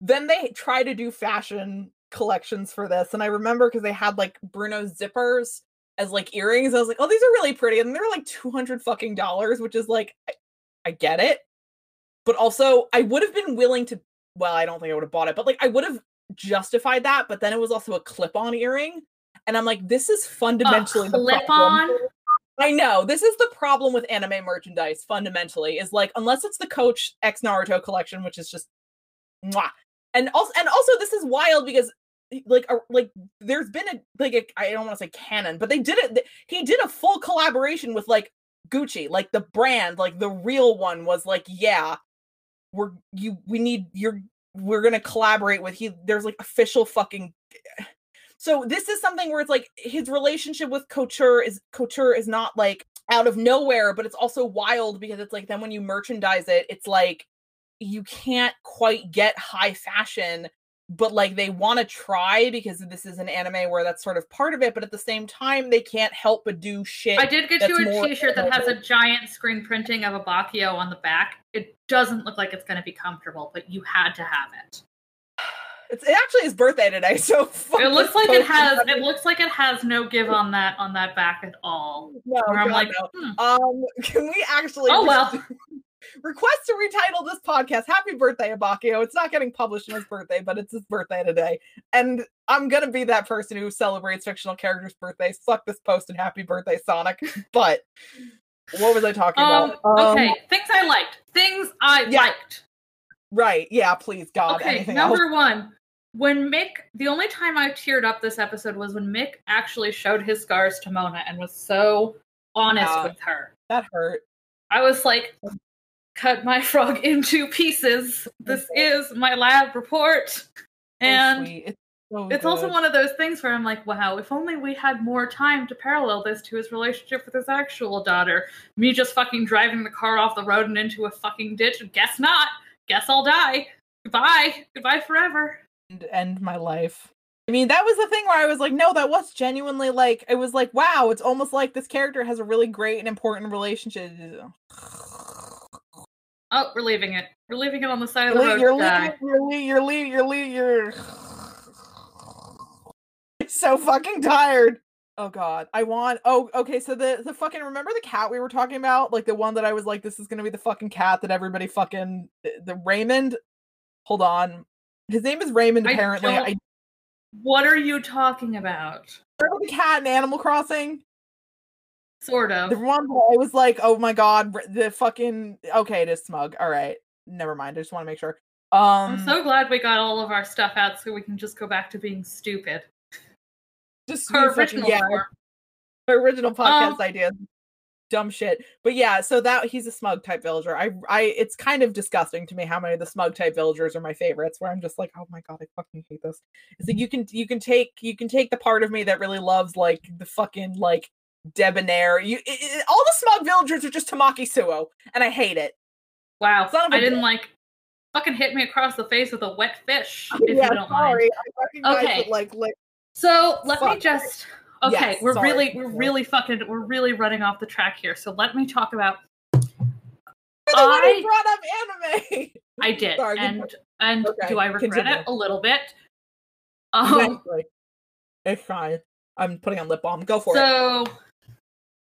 then they try to do fashion collections for this, and I remember because they had like Bruno zippers as like earrings. I was like, oh, these are really pretty, and they're like two hundred fucking dollars, which is like, I, I get it, but also I would have been willing to. Well, I don't think I would have bought it, but like I would have justified that. But then it was also a clip-on earring, and I'm like, this is fundamentally clip on. I know this is the problem with anime merchandise. Fundamentally, is like unless it's the Coach X Naruto collection, which is just, mwah. and also and also this is wild because like a, like there's been a like I don't want to say canon, but they did it. He did a full collaboration with like Gucci, like the brand, like the real one was like, yeah, we're you we need you're we're gonna collaborate with he. There's like official fucking. Eh, so this is something where it's like his relationship with Couture is Couture is not like out of nowhere, but it's also wild because it's like then when you merchandise it, it's like you can't quite get high fashion but like they want to try because this is an anime where that's sort of part of it but at the same time they can't help but do shit I did get you a T-shirt that has a giant screen printing of Abbacchio on the back. It doesn't look like it's going to be comfortable, but you had to have it. it's it actually his birthday today so It looks like it has. It looks like it has no give on that on that back at all. no, Where I'm like, no. hmm. um can we actually Oh, well. Request to retitle this podcast happy birthday Abbacchio it's not getting published on his birthday but it's his birthday today and i'm gonna be that person who celebrates fictional characters birthdays fuck this post and happy birthday sonic but what was i talking Um, about okay, things I liked. Things I yeah, liked. right yeah please god Okay, anything else number one. When Mick, the only time I teared up this episode was when Mick actually showed his scars to Mona and was so honest Yeah. with her. that hurt I was like, cut my frog into pieces. This is my lab report. And it's so it's also one of those things where I'm like, wow, if only we had more time to parallel this to his relationship with his actual daughter. Me just fucking driving the car off the road and into a fucking ditch. Guess not. Guess I'll die. Goodbye. Goodbye forever. end, end my life. I mean, that was the thing where I was like, no, that was genuinely like, it was like, wow, it's almost like this character has a really great and important relationship. Oh, we're leaving it. We're leaving it on the side of the road. you're leaving, you're leaving, you're leaving, you're leaving, you're. so fucking tired. Oh god, I want. Oh, okay. So the the fucking remember the cat we were talking about, like the one that I was like, this is gonna be the fucking cat that everybody fucking the, Raymond. Hold on, his name is Raymond. Apparently, don't- I What are you talking about? remember the cat in Animal Crossing. Sort of. The one I was like, oh my god, the fucking okay, it is smug. All right, never mind. I just want to make sure. Um, I'm so glad we got all of our stuff out so we can just go back to being stupid. just fucking- original yeah, form. her original podcast Um, idea. Dumb shit. But yeah, so that he's a smug type villager. I I it's kind of disgusting to me how many of the smug type villagers are my favorites. Where I'm just like, oh my god, I fucking hate this. It's like you can you can take you can take the part of me that really loves like the fucking like debonair. You it, it- all the smug villagers are just Tamaki Suo, and I hate it. Wow. Son of a I didn't like fucking hit me across the face with a wet fish, if yeah, you don't mind. sorry. I recognize Okay. it like like So let me just Okay, Yes, we're sorry. really we're really fucking we're really running off the track here. So let me talk about You're the one who I- brought up anime. I did Sorry, and and Okay, do I regret continue. it a little bit? Um Exactly. It's fine. I'm putting on lip balm. Go for it. so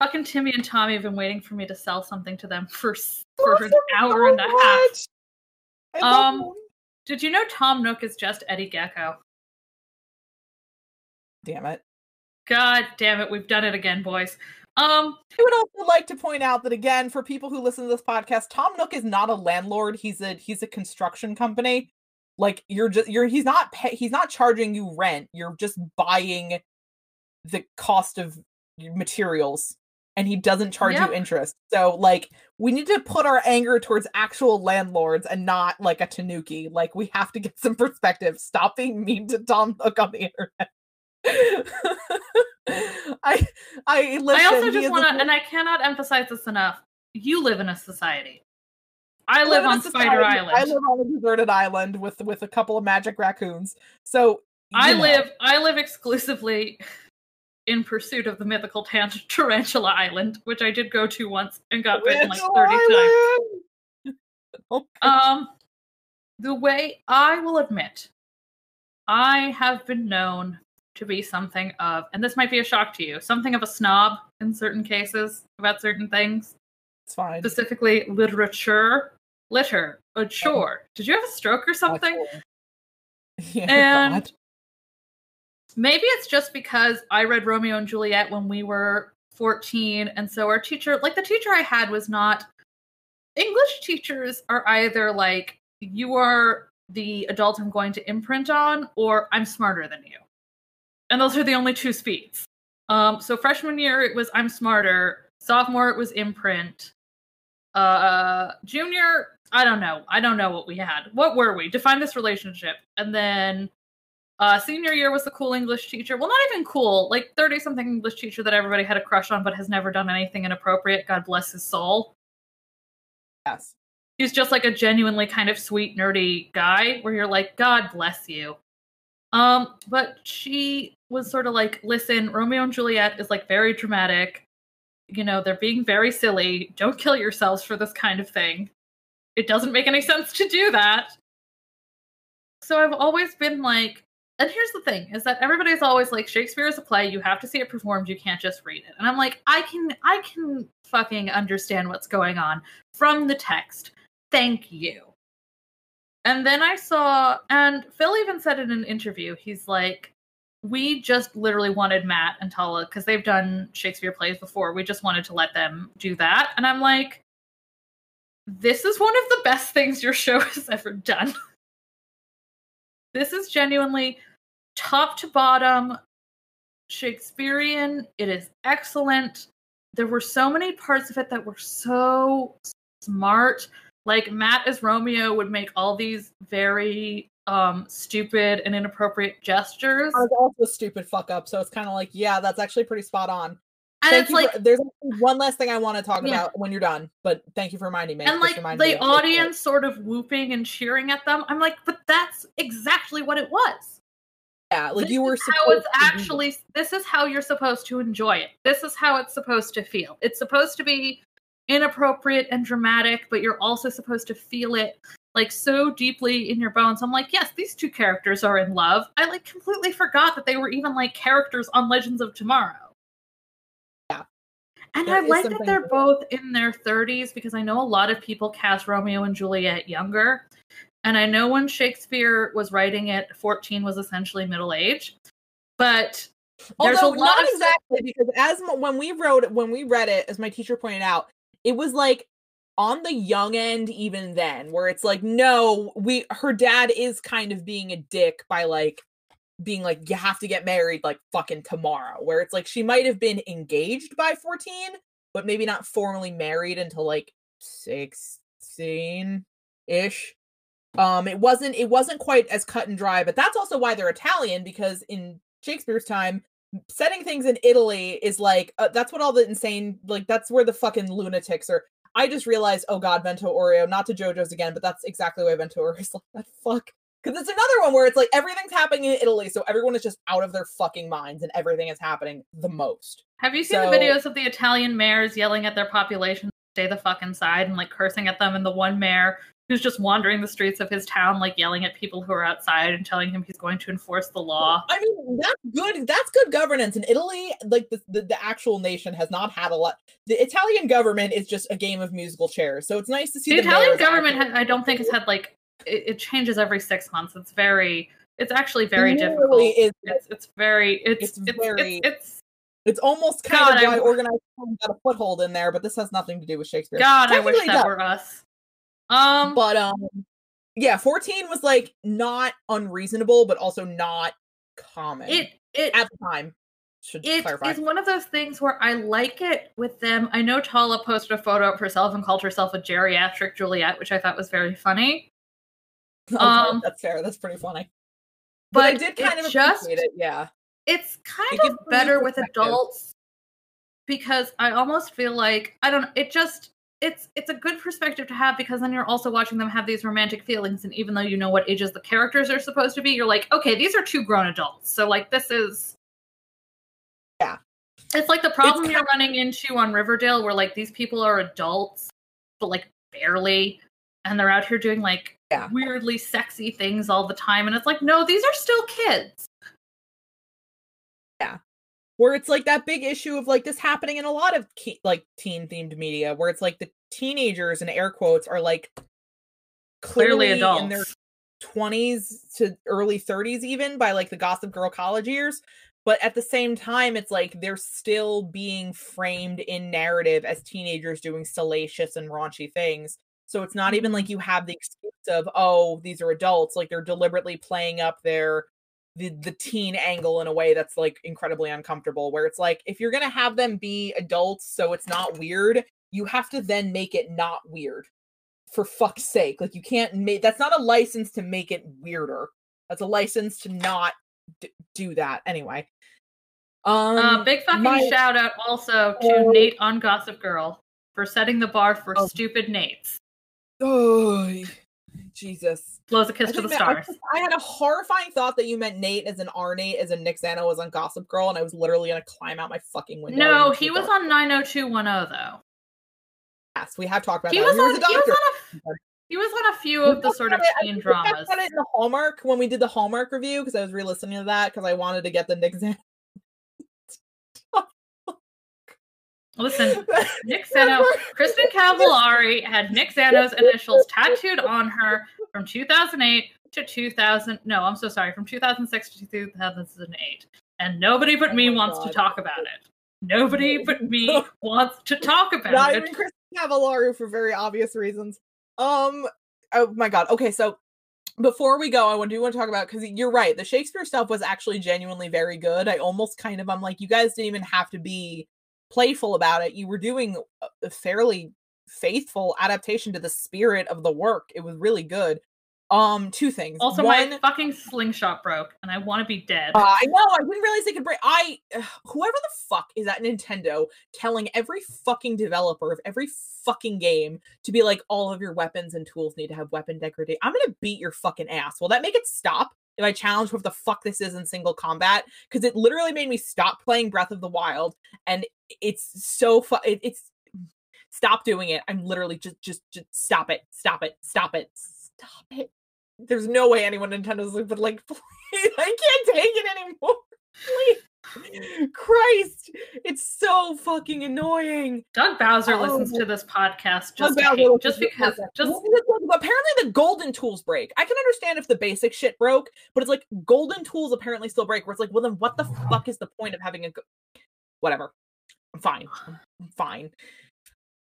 fucking Timmy and Tommy have been waiting for me to sell something to them for for an hour and a half. Um, them. Did you know Tom Nook is just Eddie Gecko? Damn it. God damn it, we've done it again, boys. Um, I would also like to point out that again, for people who listen to this podcast, Tom Nook is not a landlord. He's a he's a construction company. Like you're just you're he's not pay, he's not charging you rent. You're just buying the cost of materials, and he doesn't charge Yep. you interest. So like we need to put our anger towards actual landlords and not like a Tanuki. Like we have to get some perspective. Stop being mean to Tom Nook on the internet. I I listen. I also just want to, and I cannot emphasize this enough. You live in a society. I I live a on Spider Island. I live on a deserted island with with a couple of magic raccoons. So I know. live I live exclusively in pursuit of the mythical tan- Tarantula Island, which I did go to once and got bitten like Tarantula 30 times. Oh, Um, the way I will admit, I have been known to be something of, and this might be a shock to you, something of a snob in certain cases about certain things, it's fine. specifically literature, litter, a chore. Did you have a stroke or something? Yeah, And- God. Maybe it's just because I read Romeo and Juliet when we were 14, and so our teacher, like the teacher I had, was not. English teachers are either like, you are the adult I'm going to imprint on, or I'm smarter than you. And those are the only two speeds. Um, so freshman year, it was I'm smarter. Sophomore, it was imprint. Uh, junior, I don't know. I don't know what we had. What were we? Define this relationship. And then uh, senior year was the cool English teacher. Well, not even cool, like 30 something English teacher that everybody had a crush on but has never done anything inappropriate. God bless his soul. yes. He's just like a genuinely kind of sweet, nerdy guy where you're like, God bless you. Um, but she was sort of like, listen, Romeo and Juliet is like very dramatic. You know, they're being very silly. Don't kill yourselves for this kind of thing. It doesn't make any sense to do that. So I've always been like, and here's the thing is that everybody's always like Shakespeare is a play, you have to see it performed, you can't just read it. And I'm like, I can I can fucking understand what's going on from the text. Thank you. And then I saw, and Phil even said in an interview, he's like, we just literally wanted Matt and Tala because they've done Shakespeare plays before. We just wanted to let them do that. And I'm like, this is one of the best things your show has ever done. This is genuinely top to bottom Shakespearean. It is excellent. There were so many parts of it that were so smart. Like Matt as Romeo would make all these very um stupid and inappropriate gestures. I was also stupid fuck up, so it's kind of like, yeah, that's actually pretty spot on. And thank it's you. like for, there's one last thing I want to talk Yeah. about when you're done, but thank you for reminding me. and like me the audience sort of whooping and cheering at them. I'm like, but that's exactly what it was. yeah, like this you were how it's to actually this is how you're supposed to enjoy it this is how it's supposed to feel it's supposed to be inappropriate and dramatic but you're also supposed to feel it like so deeply in your bones i'm like yes these two characters are in love i like completely forgot that they were even like characters on legends of tomorrow. And i like that they're both in their 30s because i know a lot of people cast romeo and juliet younger and I know when Shakespeare was writing it, 14 was essentially middle age. But there's Although a lot not of exactly because as m- when we wrote it, when we read it, as my teacher pointed out, it was like on the young end even then, where it's like, no, we her dad is kind of being a dick by like being like, you have to get married like fucking tomorrow. Where it's like she might have been engaged by 14, but maybe not formally married until like 16 ish. Um, it wasn't it wasn't quite as cut and dry, but that's also why they're Italian because in Shakespeare's time, setting things in Italy is like uh, that's what all the insane like that's where the fucking lunatics are. I just realized, oh god, Vento Aureo, not to JoJo's again, but that's exactly why Vento Aureo is like that. Fuck, because it's another one where it's like everything's happening in Italy, so everyone is just out of their fucking minds, and everything is happening the most. have you seen So- the videos of the Italian mayors yelling at their population to stay the fuck inside and like cursing at them and the one mayor who's just wandering the streets of his town like yelling at people who are outside and telling him he's going to enforce the law. I mean, that's good. That's good governance in Italy. Like the, the the actual nation has not had a lot. The Italian government is just a game of musical chairs, so it's nice to see The Italian government ha- I don't think has had like it, it changes every 6 months. It's very it's actually very It difficult. literally is It's it's very it's It's it's it's, very- it's, It's almost kind God, of why I- organized crime got a foothold in there, but this has nothing to do with Shakespeare. God, I wish that it were us. Um, But um, yeah, fourteen was like not unreasonable, but also not common it it at the time. Should it clarify. is one of those things where I like it with them. I know Tala posted a photo of herself and called herself a geriatric Juliet, which I thought was very funny. Um, that's fair. That's pretty funny. But, I did kind of just appreciate it. Yeah. it's kind It of better with adults because I almost feel like I don't it just it's it's a good perspective to have because then you're also watching them have these romantic feelings and even though you know what ages the characters are supposed to be you're like okay these are two grown adults so like this is Yeah. it's like the problem you're running into on Riverdale where like these people are adults but like barely and they're out here doing like Yeah. weirdly sexy things all the time and it's like no these are still kids Yeah. where it's like that big issue of like this happening in a lot of ke- like teen themed media where it's like the teenagers in air quotes are like clearly, clearly adults in their 20s to early 30s even by like the gossip girl college years but at the same time it's like they're still being framed in narrative as teenagers doing salacious and raunchy things so it's not even like you have the excuse of oh these are adults like they're deliberately playing up their the the teen angle in a way that's like incredibly uncomfortable where it's like if you're going to have them be adults so it's not weird you have to then make it not weird for fuck's sake. Like you can't make that's not a license to make it weirder. That's a license to not d- do that anyway. Um uh, big fucking my- shout out also to Oh. nate on gossip girl for setting the bar for Oh. stupid nates oh jesus blows a kiss I to the that- I stars just- I, had a horrifying thought that you meant Nate as an Nate, as in Nick Zano was on Gossip Girl, and I was literally gonna climb out my fucking window. no he was on 90210 though Yes, we have talked about he that. was, He on, was a he was on a he was on a few We of the sort of I teen think we talked dramas about it in the Hallmark when we did the Hallmark review because I was re-listening to that because I wanted to get the Nick Zano. Listen Nick Zano, Kristin Cavallari had Nick Zano's initials tattooed on her from 2008 to 2000. No, I'm so sorry, from 2006 to 2008. And nobody but Oh me my wants to talk about it. Nobody but me wants to talk about Not it. even Kristin Cavallari for very obvious reasons. Um. Oh my god. Okay, so before we go, I do want to talk about because you're right. The Shakespeare stuff was actually genuinely very good. I almost kind of I'm like, you guys didn't even have to be playful about it. You were doing a- fairly faithful adaptation to the spirit of the work. It was really good. Um, two things. Also, One, my fucking slingshot broke, and I want to be dead. uh, I know. I didn't realize they could break. I, ugh, whoever the fuck is at Nintendo telling every fucking developer of every fucking game to be like, all of your weapons and tools need to have weapon degradation. I'm gonna beat your fucking ass. Will that make it stop if I challenge what the fuck this is in single combat? Because it literally made me stop playing Breath of the Wild, and it's so fu- it, It's stop doing it. I'm literally just, just, just stop it, stop it, stop it, stop it. There's no way anyone Nintendo's but like, please, I can't take it anymore. Please. Christ, it's so fucking annoying. Doug Bowser oh. listens Oh. to this podcast just, hate- just because. Just Well, because, like, apparently the golden tools break. I can understand if the basic shit broke, but it's like golden tools apparently still break. Where it's like, well, then what the fuck is the point of having a? Go- Whatever. I'm fine. I'm fine.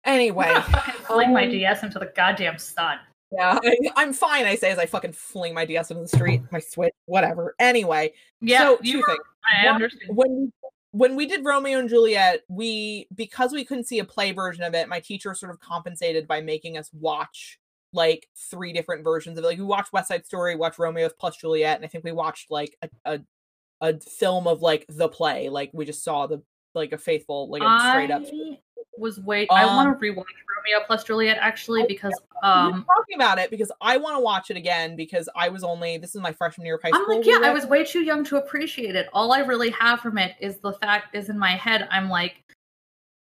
Anyway, I'm gonna fling my DS into the goddamn sun. Yeah, I, I'm fine. I say as I fucking fling my DS into the street, my Switch, whatever. Anyway, Yeah, so you two were, things. I One, understand. when we when we did Romeo and Juliet, we because we couldn't see a play version of it, my teacher sort of compensated by making us watch like three different versions of it. Like we watched West Side Story, watched Romeo plus Juliet, and I think we watched like a a, a film of like the play. Like we just saw the like a faithful like a straight up. I was wait. I want Um, to rewatch Romeo plus Juliet actually because um talking about it because I want to watch it again because I was only this is my freshman year of high I'm like yeah I was way too young to appreciate it. All I really have from it is the fact is in my head I'm like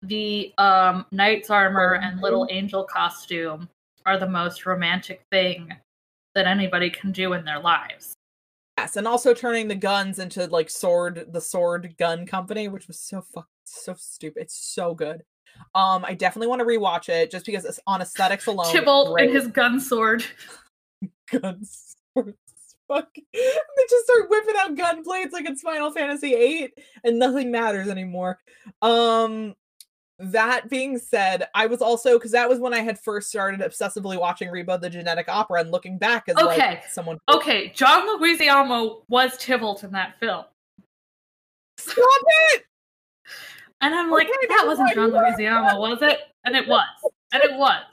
the um knight's armor and little angel costume are the most romantic thing that anybody can do in their lives. Yes, and also turning the guns into like sword, the sword gun company, which was so fuck so stupid. It's so good. Um, I definitely want to rewatch it just because it's on aesthetics alone. great. and his gun sword. guns. Fuck. They just start whipping out gun blades like it's Final Fantasy VIII, and nothing matters anymore. Um, that being said, I was also because that was when I had first started obsessively watching Repo the Genetic Opera and looking back as Okay. like someone. Okay, John Leguizamo was Tybalt in that film. Stop it! And I'm like, Okay, that wasn't John. Leguizamo, was it? And it was. And it was.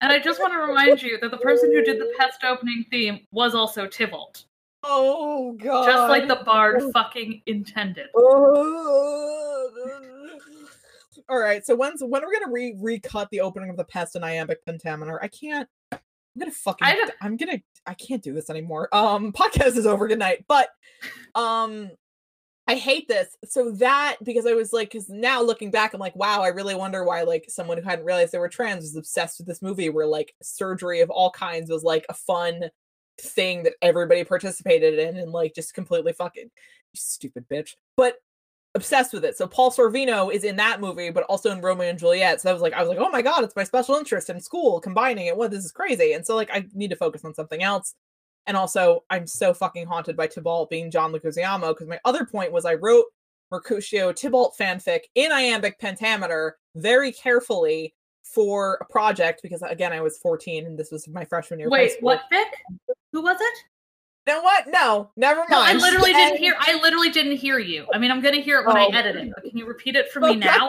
And I just want to remind you that the person who did the pest opening theme was also Tybalt. Oh god. Just like the bard fucking intended. All right, so when's when are we gonna re recut the opening of the pest and iambic pentameter? I can't. I'm gonna fucking. I am gonna. I can't do this anymore. Um, podcast is over. Good night. But, um, I hate this. So that because I was like, because now looking back, I'm like, wow, I really wonder why like someone who hadn't realized they were trans was obsessed with this movie, where like surgery of all kinds was like a fun thing that everybody participated in, and like just completely fucking stupid bitch. But obsessed with it. So Paul Sorvino is in that movie, but also in Romeo and Juliet. So I was like, I was like, oh my god, it's my special interest in school combining it. What this is crazy. And so like I need to focus on something else. And also, I'm so fucking haunted by Tybalt being John Leguizamo because my other point was I wrote Mercutio Tybalt fanfic in iambic pentameter very carefully for a project because again I was 14 and this was my freshman year. Wait, what fic? Who was it? You know what? No, never mind. No, I literally didn't hear. I literally didn't hear you. I mean, I'm gonna hear it when oh. I edit it. Can you repeat it for oh, me now?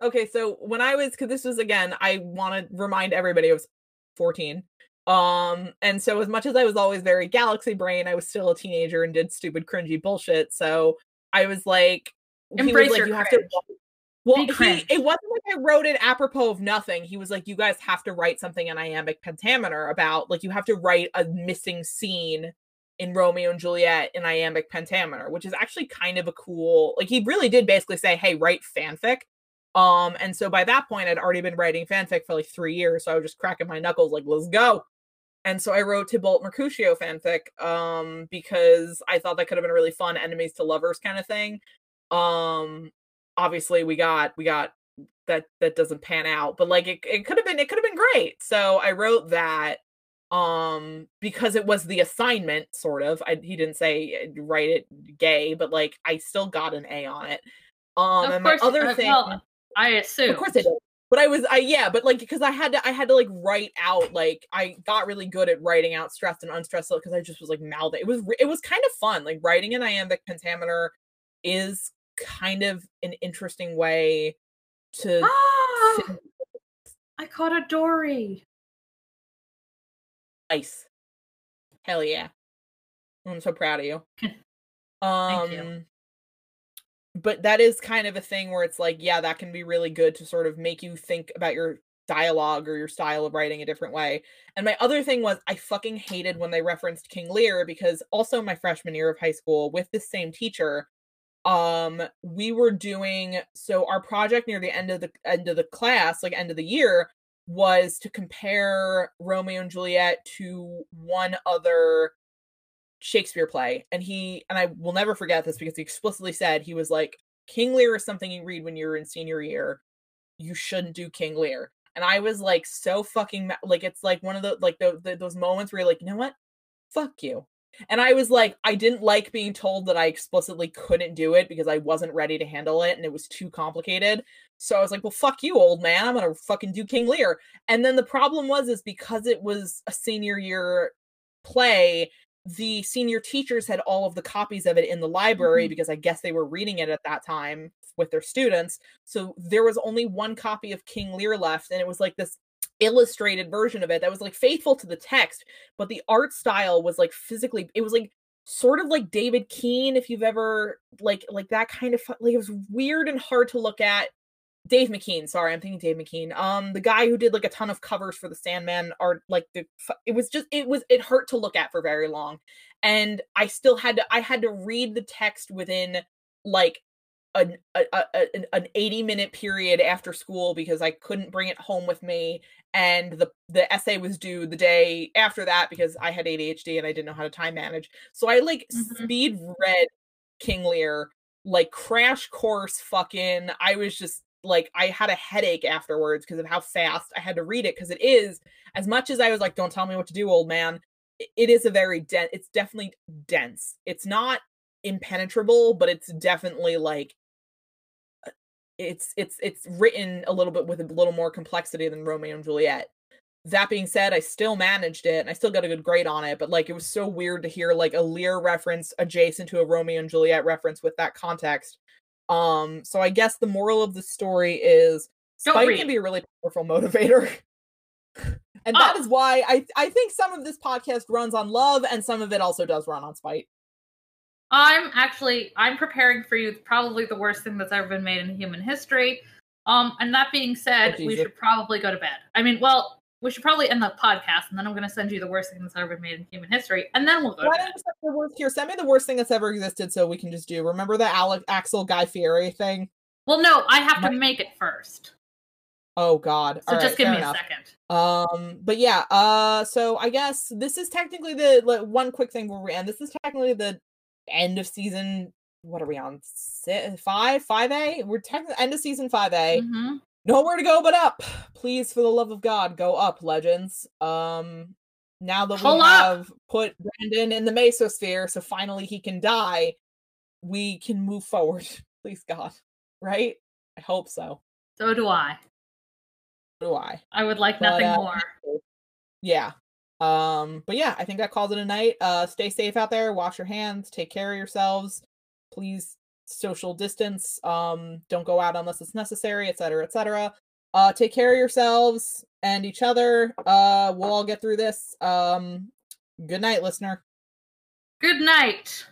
Okay, so when I was, because this was again, I want to remind everybody I was 14. Um, and so as much as I was always very galaxy brain, I was still a teenager and did stupid, cringy bullshit. So I was like, embrace was like, you cringe. have to. Well, he, it wasn't like I wrote it apropos of nothing. He was like, you guys have to write something in iambic pentameter about, like, you have to write a missing scene in Romeo and Juliet in iambic pentameter, which is actually kind of a cool. Like, he really did basically say, hey, write fanfic. Um, and so by that point, I'd already been writing fanfic for like three years. So I was just cracking my knuckles, like, let's go and so I wrote Tybalt Mercutio fanfic um, because I thought that could have been a really fun enemies to lovers kind of thing. Um, obviously, we got we got that that doesn't pan out, but like it, it could have been it could have been great. So I wrote that um because it was the assignment sort of I, he didn't say uh, write it gay but like i still got an a on it um of and course, my other uh, thing well, i assume of course i did but I was I yeah, but like because I had to I had to like write out like I got really good at writing out stressed and unstressed because I just was like mouthing. It was it was kind of fun. Like writing an iambic pentameter is kind of an interesting way to ah, I caught a dory. Nice. Hell yeah. I'm so proud of you. um you but that is kind of a thing where it's like yeah that can be really good to sort of make you think about your dialogue or your style of writing a different way. And my other thing was i fucking hated when they referenced king lear because also my freshman year of high school with this same teacher um we were doing so our project near the end of the end of the class like end of the year was to compare romeo and juliet to one other Shakespeare play, and he and I will never forget this because he explicitly said he was like, King Lear is something you read when you're in senior year. You shouldn't do King Lear. And I was like so fucking like it's like one of the like the, the, those moments where you're like, you know what? Fuck you. And I was like, I didn't like being told that I explicitly couldn't do it because I wasn't ready to handle it and it was too complicated. So I was like, well, fuck you, old man. I'm gonna fucking do King Lear. And then the problem was is because it was a senior year play the senior teachers had all of the copies of it in the library mm-hmm. because I guess they were reading it at that time with their students. So there was only one copy of King Lear left, and it was like this illustrated version of it that was like faithful to the text, but the art style was like physically, it was like sort of like David Keane, if you've ever like like that kind of like it was weird and hard to look at Dave McKean. Sorry, I'm thinking Dave McKean. Um, the guy who did like a ton of covers for the Sandman are like the it was just it was it hurt to look at for very long, and I still had to I had to read the text within like an a, a, an 80 minute period after school because I couldn't bring it home with me, and the the essay was due the day after that because I had ADHD and I didn't know how to time manage. So I like mm-hmm. speed read King Lear like crash course fucking I was just like I had a headache afterwards because of how fast I had to read it because it is as much as I was like don't tell me what to do old man it is a very dense it's definitely dense. It's not impenetrable but it's definitely like uh, it's it's it's written a little bit with a little more complexity than Romeo and Juliet. That being said I still managed it and I still got a good grade on it but like it was so weird to hear like a Lear reference adjacent to a Romeo and Juliet reference with that context um, so I guess the moral of the story is Don't spite read. can be a really powerful motivator. and oh. that is why I I think some of this podcast runs on love and some of it also does run on spite. I'm actually I'm preparing for you probably the worst thing that's ever been made in human history. Um, and that being said, oh, we should probably go to bed. I mean, well, we should probably end the podcast, and then I'm going to send you the worst thing that's ever been made in human history, and then we'll go. Why don't you send the worst here? Send me the worst thing that's ever existed, so we can just do. Remember the Alec Axel Guy Fieri thing? Well, no, I have to make it first. Oh God! So All just right, give me enough. a second. Um, but yeah, uh, so I guess this is technically the like, one quick thing where we end. This is technically the end of season. What are we on? Six, five, five A. We're technically end of season five A. hmm Nowhere to go but up. Please, for the love of God, go up, legends. Um, now that Pull we up. have put Brandon in the mesosphere, so finally he can die, we can move forward. Please, God, right? I hope so. So do I. Do I? I would like But, nothing uh, more. yeah um but yeah i think that calls it a night uh stay safe out there wash your hands take care of yourselves please social distance um don't go out unless it's necessary etc etc uh take care of yourselves and each other. Uh we'll all get through this. Um good night listener. Good night.